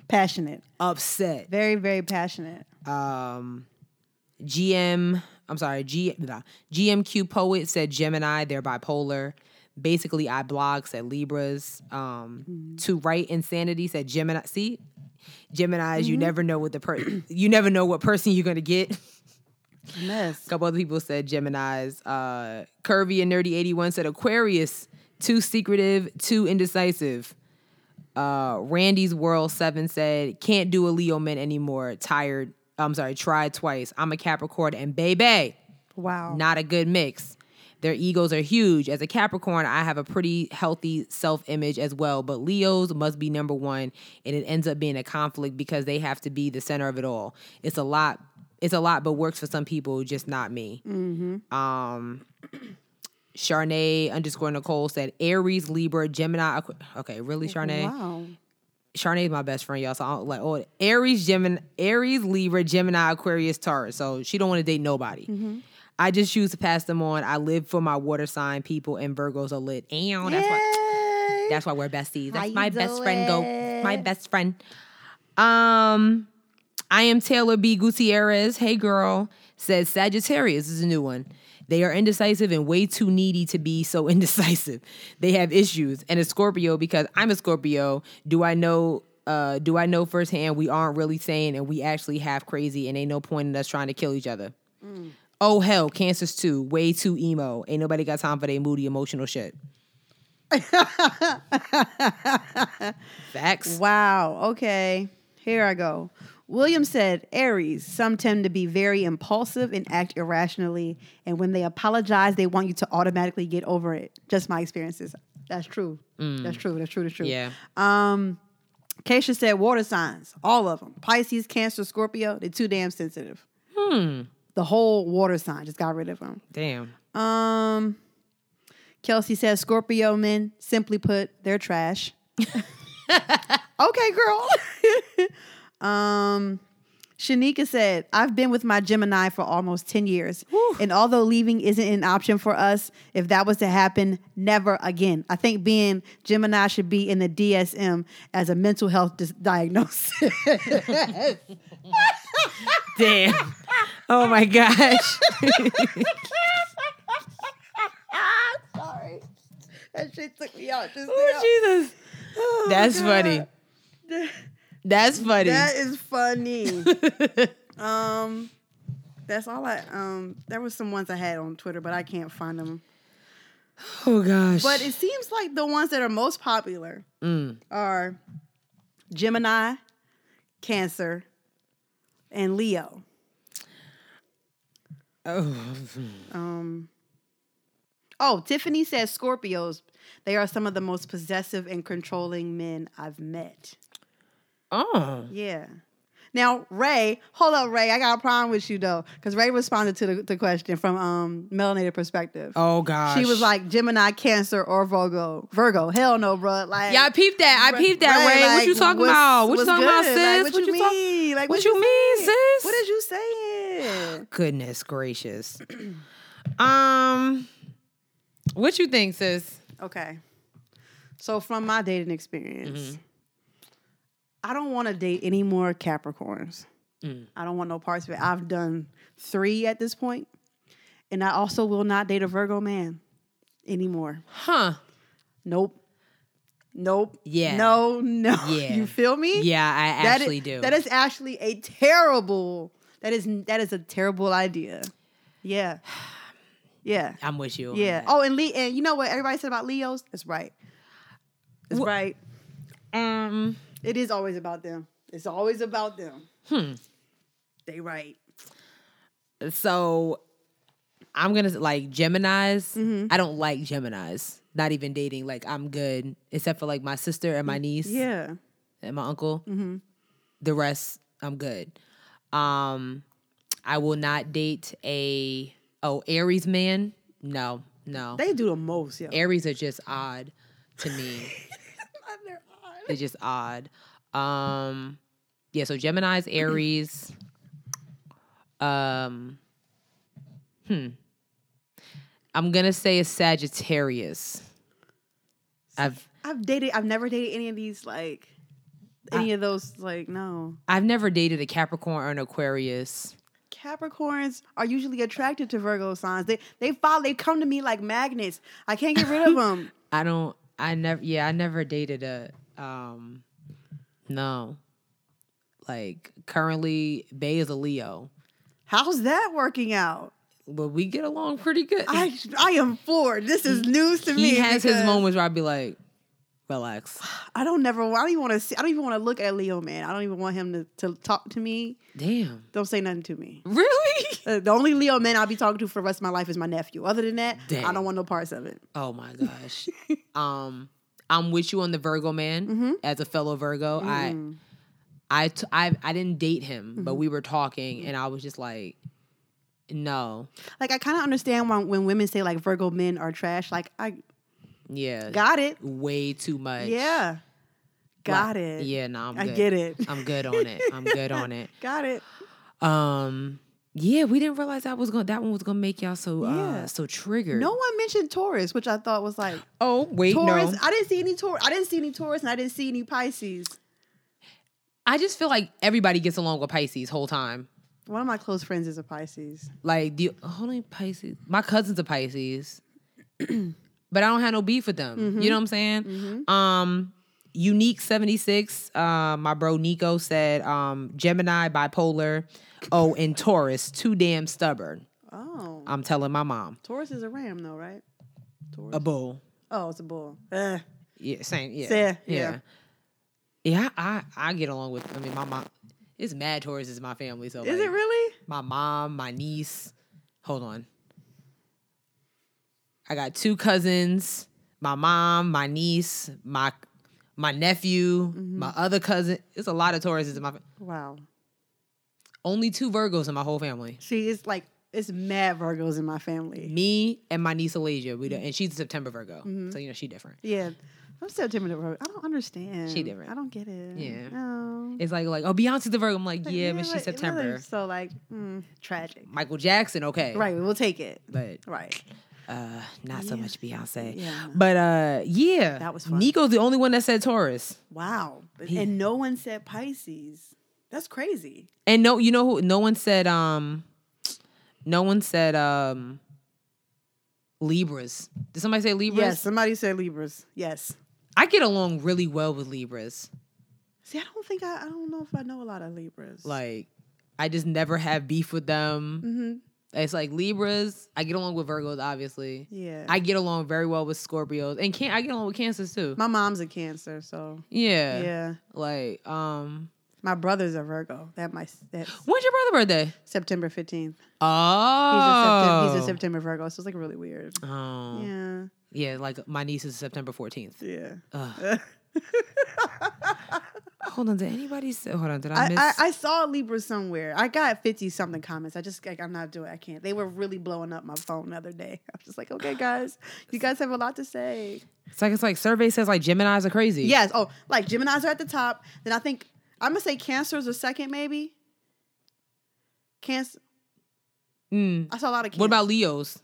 Passionate. upset. Very, very passionate. Um, GM, I'm sorry, G, blah, GMQ Poet said Gemini, they're bipolar. Basically, I blog said Libras. Um, To Write Insanity said Gemini. See, Gemini's, you never know what the per, you never know what person you're gonna get. Mess. A couple other people said Gemini's. Uh, Curvy and Nerdy 81 said Aquarius, too secretive, too indecisive. Uh, Randy's World 7 said, can't do a Leo man anymore. Tired. I'm sorry, tried twice. I'm a Capricorn and baby, Wow. not a good mix. Their egos are huge. As a Capricorn, I have a pretty healthy self image as well, but Leos must be number one, and it ends up being a conflict because they have to be the center of it all. It's a lot. It's a lot, but works for some people, just not me. Um, Charnay underscore Nicole said Aries, Libra, Gemini. Aqu- Okay, really, Charnay? Wow. Charnay is my best friend, y'all. So I don't like oh Aries, Gemini, Aries, Libra, Gemini, Aquarius, Taurus. So she don't want to date nobody. I just choose to pass them on. I live for my water sign people, and Virgos are lit. And that's why that's why we're besties. That's my best friend. Go, my best friend. Um, I am Taylor B. Gutierrez. Hey, girl. Says Sagittarius this is a new one. They are indecisive and way too needy to be so indecisive. They have issues. And a Scorpio, because I'm a Scorpio, do I know uh do I know firsthand we aren't really sane and we actually have crazy and ain't no point in us trying to kill each other. Oh hell, cancers too. Way too emo. Ain't nobody got time for their moody emotional shit. Facts. Wow. Okay. Here I go. William said, Aries, some tend to be very impulsive and act irrationally. And when they apologize, they want you to automatically get over it. Just my experiences. That's true. That's true. That's true. That's true. Yeah. Um, Keisha said, water signs, all of them. Pisces, Cancer, Scorpio, they're too damn sensitive. Hmm. The whole water sign just got rid of them. Damn. Um, Kelsey says Scorpio men, simply put, they're trash. okay, girl. um, Shanika said, I've been with my Gemini for almost 10 years. And although leaving isn't an option for us, if that was to happen, never again. I think being Gemini should be in the DSM as a mental health dis- diagnosis. Damn. Oh my gosh. Sorry. That shit took me out just oh Jesus. Oh, That's God. funny. That's funny. That is funny. um, that's all I um. There was some ones I had on Twitter, but I can't find them. oh gosh. But it seems like the ones that are most popular Mm. are Gemini, Cancer, and Leo. Oh. Um. Oh, Tiffany says Scorpios. They are some of the most possessive and controlling men I've met. Oh. Yeah. Now, Ray, hold up, Ray. I got a problem with you though, because Ray responded to the, the question from um melanated perspective. Oh gosh. She was like Gemini, Cancer, or Virgo. Virgo. Hell no, bro. Like Yeah, I peeped that. I peeped that, Ray. what like, you talking what's- about? What you talking about, sis? Like, what, what you you talk- mean? Like, what you mean, saying? sis? What is you saying? Goodness gracious. um what you think, sis? Okay. So from my dating experience, Mm-hmm. I don't want to date any more Capricorns. Mm. I don't want no parts of it. I've done three at this point, and I also will not date a Virgo man anymore. Huh. Nope. Nope. Yeah. No, no. Yeah. You feel me? Yeah, I That actually is- do. That is actually a terrible. That is that is a terrible idea. Yeah. Yeah. I'm with you. Yeah. Oh, and Lee, and you know what everybody said about Leos? It's right. It's Wh- right. Um It is always about them. It's always about them. Hmm. They right. so I'm gonna like Gemini's. Mm-hmm. I don't like Gemini's. Not even dating. Like I'm good, except for like my sister and my niece Yeah. and my uncle. Mm-hmm. The rest, I'm good. Um, I will not date a oh Aries man. No, no. They do the most, yeah. Aries are just odd to me. They're just odd. Um, yeah. So Gemini's Aries. Um, hmm. I'm gonna say a Sagittarius. I've I've dated. I've never dated any of these like any of those. Like no. I've never dated a Capricorn or an Aquarius. Capricorns are usually attracted to Virgo signs. They they follow. They come to me like magnets. I can't get rid of them. I don't. I never. Yeah, I never dated a. Um, no. Like currently, Bay is a Leo, How's that working out? but we get along pretty good. I I am floored. This is news to me. he has his moments where I'd be like, relax. I don't never. I don't even want to see. I don't even want to look at Leo man. I don't even want him to, to talk to me. Damn. Don't say nothing to me. Really? Uh, the only Leo man I'll be talking to for the rest of my life is my nephew. Other than that, I don't want no parts of it. Oh my gosh. um, I'm with you on the Virgo man. Mm-hmm. As a fellow Virgo, I, I, t- I, I didn't date him, but Mm-hmm. we were talking, and I was just like, no, Like I kind of understand when when women say like Virgo men are trash. Like I yeah, got it. way too much. Yeah, got it. Yeah, no, I'm I good. get it. I'm good on it. I'm good on it. Got it. Um, yeah, we didn't realize that was going. That one was gonna make y'all so Yeah. uh so triggered. No one mentioned Taurus, which I thought was like Oh wait, Taurus. no. I didn't see any Taurus. I didn't see any Taurus, and I didn't see any Pisces. I just feel like everybody gets along with Pisces whole time. One of my close friends is a Pisces. Like the only Pisces, my cousin's a Pisces, but I don't have no beef with them. You know what I'm saying? Um, unique seventy six. Uh, my bro Nico said, um, Gemini bipolar. Oh, and Taurus too damn stubborn. Oh, I'm telling my mom Taurus is a ram, though, right? Taurus. a bull. oh, it's a bull. Eh. Yeah, same. Yeah, yeah, yeah. yeah. I, I I get along with. I mean, my mom. It's mad Taurus is my family. So Is like, it really? my mom, my niece. Hold on. I got two cousins, my mom, my niece, my my nephew, Mm-hmm. my other cousin. It's a lot of Tauruses in my fa- Wow. only two Virgos in my whole family. See, it's like it's mad Virgos in my family. Me and my niece Alasia. We do, and she's a September Virgo. Mm-hmm. So you know she different. Yeah, I'm September. Virgo. I don't understand. She different. I don't get it. Yeah. No. It's like like, oh Beyonce's the Virgo. I'm like, yeah, but but- she's September. So like, mm, tragic. Michael Jackson, okay. Right. We'll take it. But Right. Uh not so much Beyonce. Yeah. But uh yeah. That was fun. Nico's the only one that said Taurus. Wow. He- and no one said Pisces. That's crazy. And no, you know who? No one said. Um, no one said um, Libras. Did somebody say Libras? Yes. Somebody said Libras. Yes. I get along really well with Libras. See, I don't think I. I don't know if I know a lot of Libras. Like, I just never have beef with them. Mm-hmm. It's like Libras. I get along with Virgos, obviously. Yeah. I get along very well with Scorpios, and can I get along with Cancers too? My mom's a Cancer, so yeah. yeah. Like, um, My brother's a Virgo. That my that's when's your brother birthday? September fifteenth. He's Oh, a September. He's a September Virgo, so it's like really weird. Oh, yeah. Yeah. Like my niece is September fourteenth. Yeah. Hold on, did anybody say? Hold on, did I I, miss? I, I saw Libra somewhere. I got fifty something comments. I just like I'm not doing. I can't. They were really blowing up my phone the other day. I was just like, okay, guys, you guys have a lot to say. it's like it's like survey says like Gemini's are crazy. Yes. Oh, like Gemini's are at the top. Then I think I'm gonna say Cancer's a second, maybe. Cancer. Mm. I saw a lot of. Cancer. What about Leos?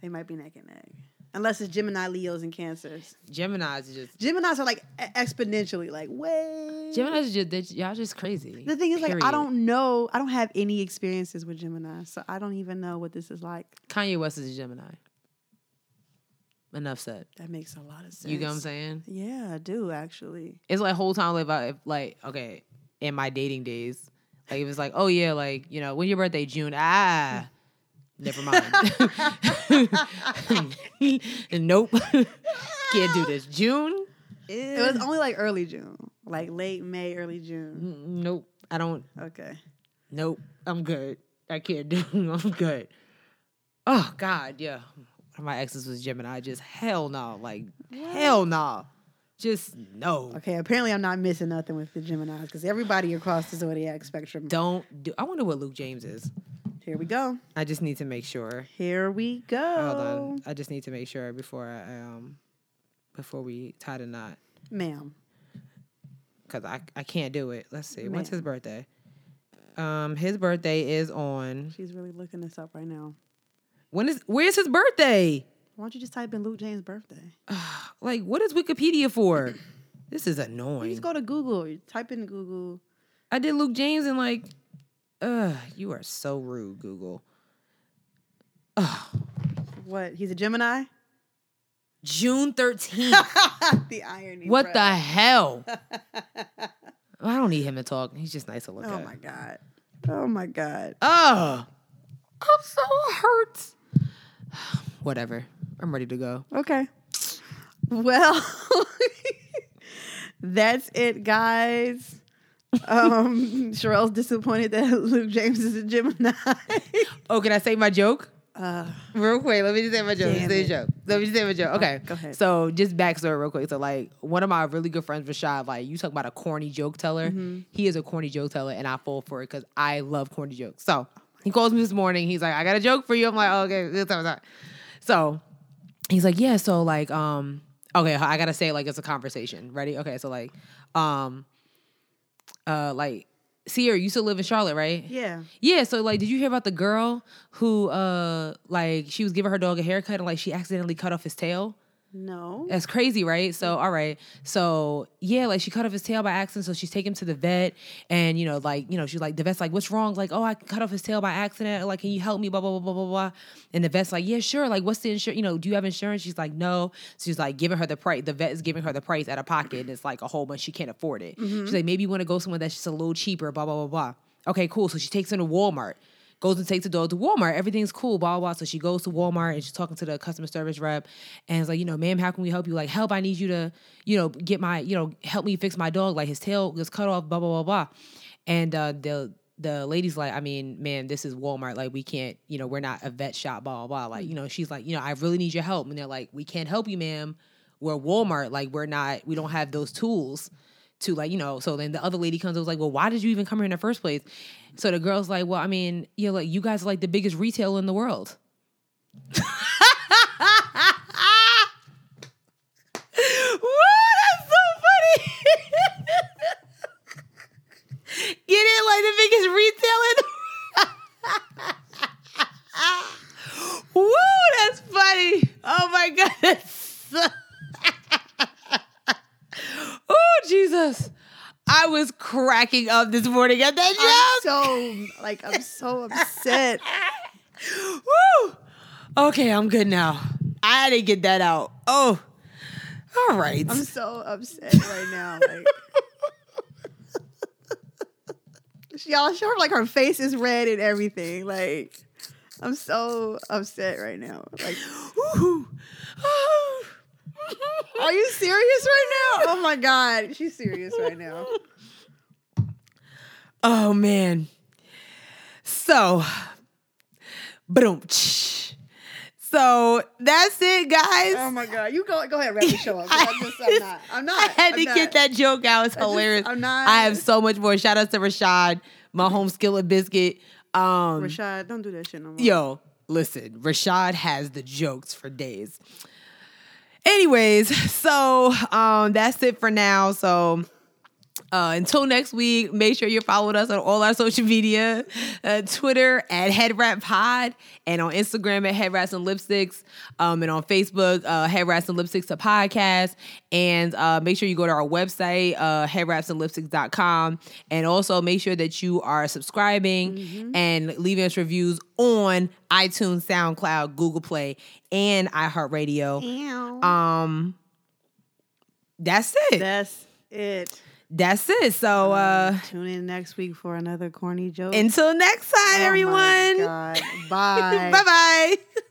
They might be neck and neck, unless it's Gemini, Leos, and Cancers. Gemini's just Gemini's are like exponentially, like way. Gemini's is just y'all just crazy. The thing is, like, I don't know. I don't have any experiences with Gemini, so I don't even know what this is like. Kanye West is a Gemini. Enough said. That makes a lot of sense. You get what I'm saying? Yeah, I do actually. It's like whole time if, like okay in my dating days, like it was like oh yeah like you know when your birthday June ah. Never mind. nope. Can't do this. June? It was only like early June, like late May, early June. Mm, Nope. I don't. Okay. Nope. I'm good. I can't do. I'm good. Oh God, yeah. My exes was Gemini. Just hell no. Like hell no. Just no. Okay. Apparently, I'm not missing nothing with the Gemini's because everybody across the zodiac spectrum. Don't do. I wonder what Luke James is. Here we go. I just need to make sure. Here we go. Hold on. I just need to make sure before I um before we tie the knot ma'am. because I I can't do it. Let's see. When's Man. his birthday? Um, his birthday is on. She's really looking this up right now. When is where's his birthday? Why don't you just type in Luke James' birthday? Like, what is Wikipedia for? This is annoying. You just go to Google. You type in Google. I did Luke James and like, ugh, you are so rude, Google. What? He's a Gemini. June 13th. the irony. what bro. the hell? I don't need him to talk. He's just nice to look Oh at. Oh my god. Oh my god. Oh, I'm so hurt. Whatever. I'm ready to go. Okay. Well, that's it, guys. Um, Sherelle's disappointed that Luke James is a Gemini. Oh, can I say my joke? uh, Real quick, let me just say my joke. Let me say a joke. Let me just say my joke. Okay, go ahead. So, just backstory, real quick. So, like, one of my really good friends, Rashad, like, you talk about a corny joke teller. Mm-hmm. He is a corny joke teller, and I fall for it because I love corny jokes. So, he calls me this morning. He's like, "I got a joke for you." I'm like, oh, "Okay, good time, time." So, he's like, "Yeah." So, like, um, okay, I gotta say, like, it's a conversation. Ready? Okay. So, like, um, uh, like, Sierra, you still live in Charlotte, right? yeah. Yeah, so like, did you hear about the girl who, uh, like, she was giving her dog a haircut and like she accidentally cut off his tail? No. That's crazy, right? So, all right, so yeah, like she cut off his tail by accident. So she's taking him to the vet, and you know, like, you know, she's like, the vet's like, what's wrong? Like, oh, I cut off his tail by accident. Like, can you help me? Blah blah blah blah blah blah. And the vet's like, yeah, sure. Like, what's the insurance? You know, do you have insurance? She's like, no. So she's like, giving her the price. The vet is giving her the price out of pocket, and it's like a whole bunch. She can't afford it. Mm-hmm. She's like, maybe you want to go somewhere that's just a little cheaper. Blah blah blah blah. Okay, cool. So she takes him to Walmart goes and takes the dog to Walmart. Everything's cool, blah, blah. So she goes to Walmart and she's talking to the customer service rep and it's like, you know, ma'am, how can we help you? Like, help, I need you to, you know, get my, you know, help me fix my dog. Like his tail was cut off, blah, blah, blah, blah. And uh the the lady's like, I mean, man, this is Walmart. Like, we can't, you know, we're not a vet shop, blah, blah, blah. Like, you know, she's like, you know, I really need your help. And they're like, we can't help you, ma'am. We're Walmart. Like, we're not, we don't have those tools to like you know so then the other lady comes and was like well why did you even come here in the first place so the girl's like well i mean you know like you guys are like the biggest retailer in the world Woo, that's so funny get it like the biggest retailer Woo, that's funny. Oh my goodness. oh, Jesus. I was cracking up this morning at that I'm joke. so like I'm so upset. Woo. Okay, I'm good now. I didn't get that out. Oh, all right. I'm so upset right now. Like y'all show her like her face is red and everything. Like I'm so upset right now. Like Woo. Are you serious right now? Oh my god, she's serious right now. Oh man. So, boom. So that's it, guys. Oh my god, you go go ahead, wrap the show up. I'm just I'm not. I'm not. I had I'm to not. get that joke out. It's just- hilarious. I'm not- I have so much more. Shout out to Rashad, my home skillet biscuit. Um, Rashad, don't do that shit no more. Yo, listen, Rashad has the jokes for days. Anyways, so um that's it for now. So uh, until next week, make sure you're following us on all our social media uh, Twitter at Head Wrap Pod, and on Instagram at Head Wraps and Lipsticks, um, and on Facebook, uh, Head Wraps and Lipsticks to podcast. And uh, make sure you go to our website, uh, headwrapsandlipsticks.com. And also make sure that you are subscribing and leaving us reviews on iTunes, SoundCloud, Google Play, and iHeartRadio. Um, that's it. That's it. That's it. So uh Tune in next week for another corny joke. until next time, Oh everyone. Bye. bye bye.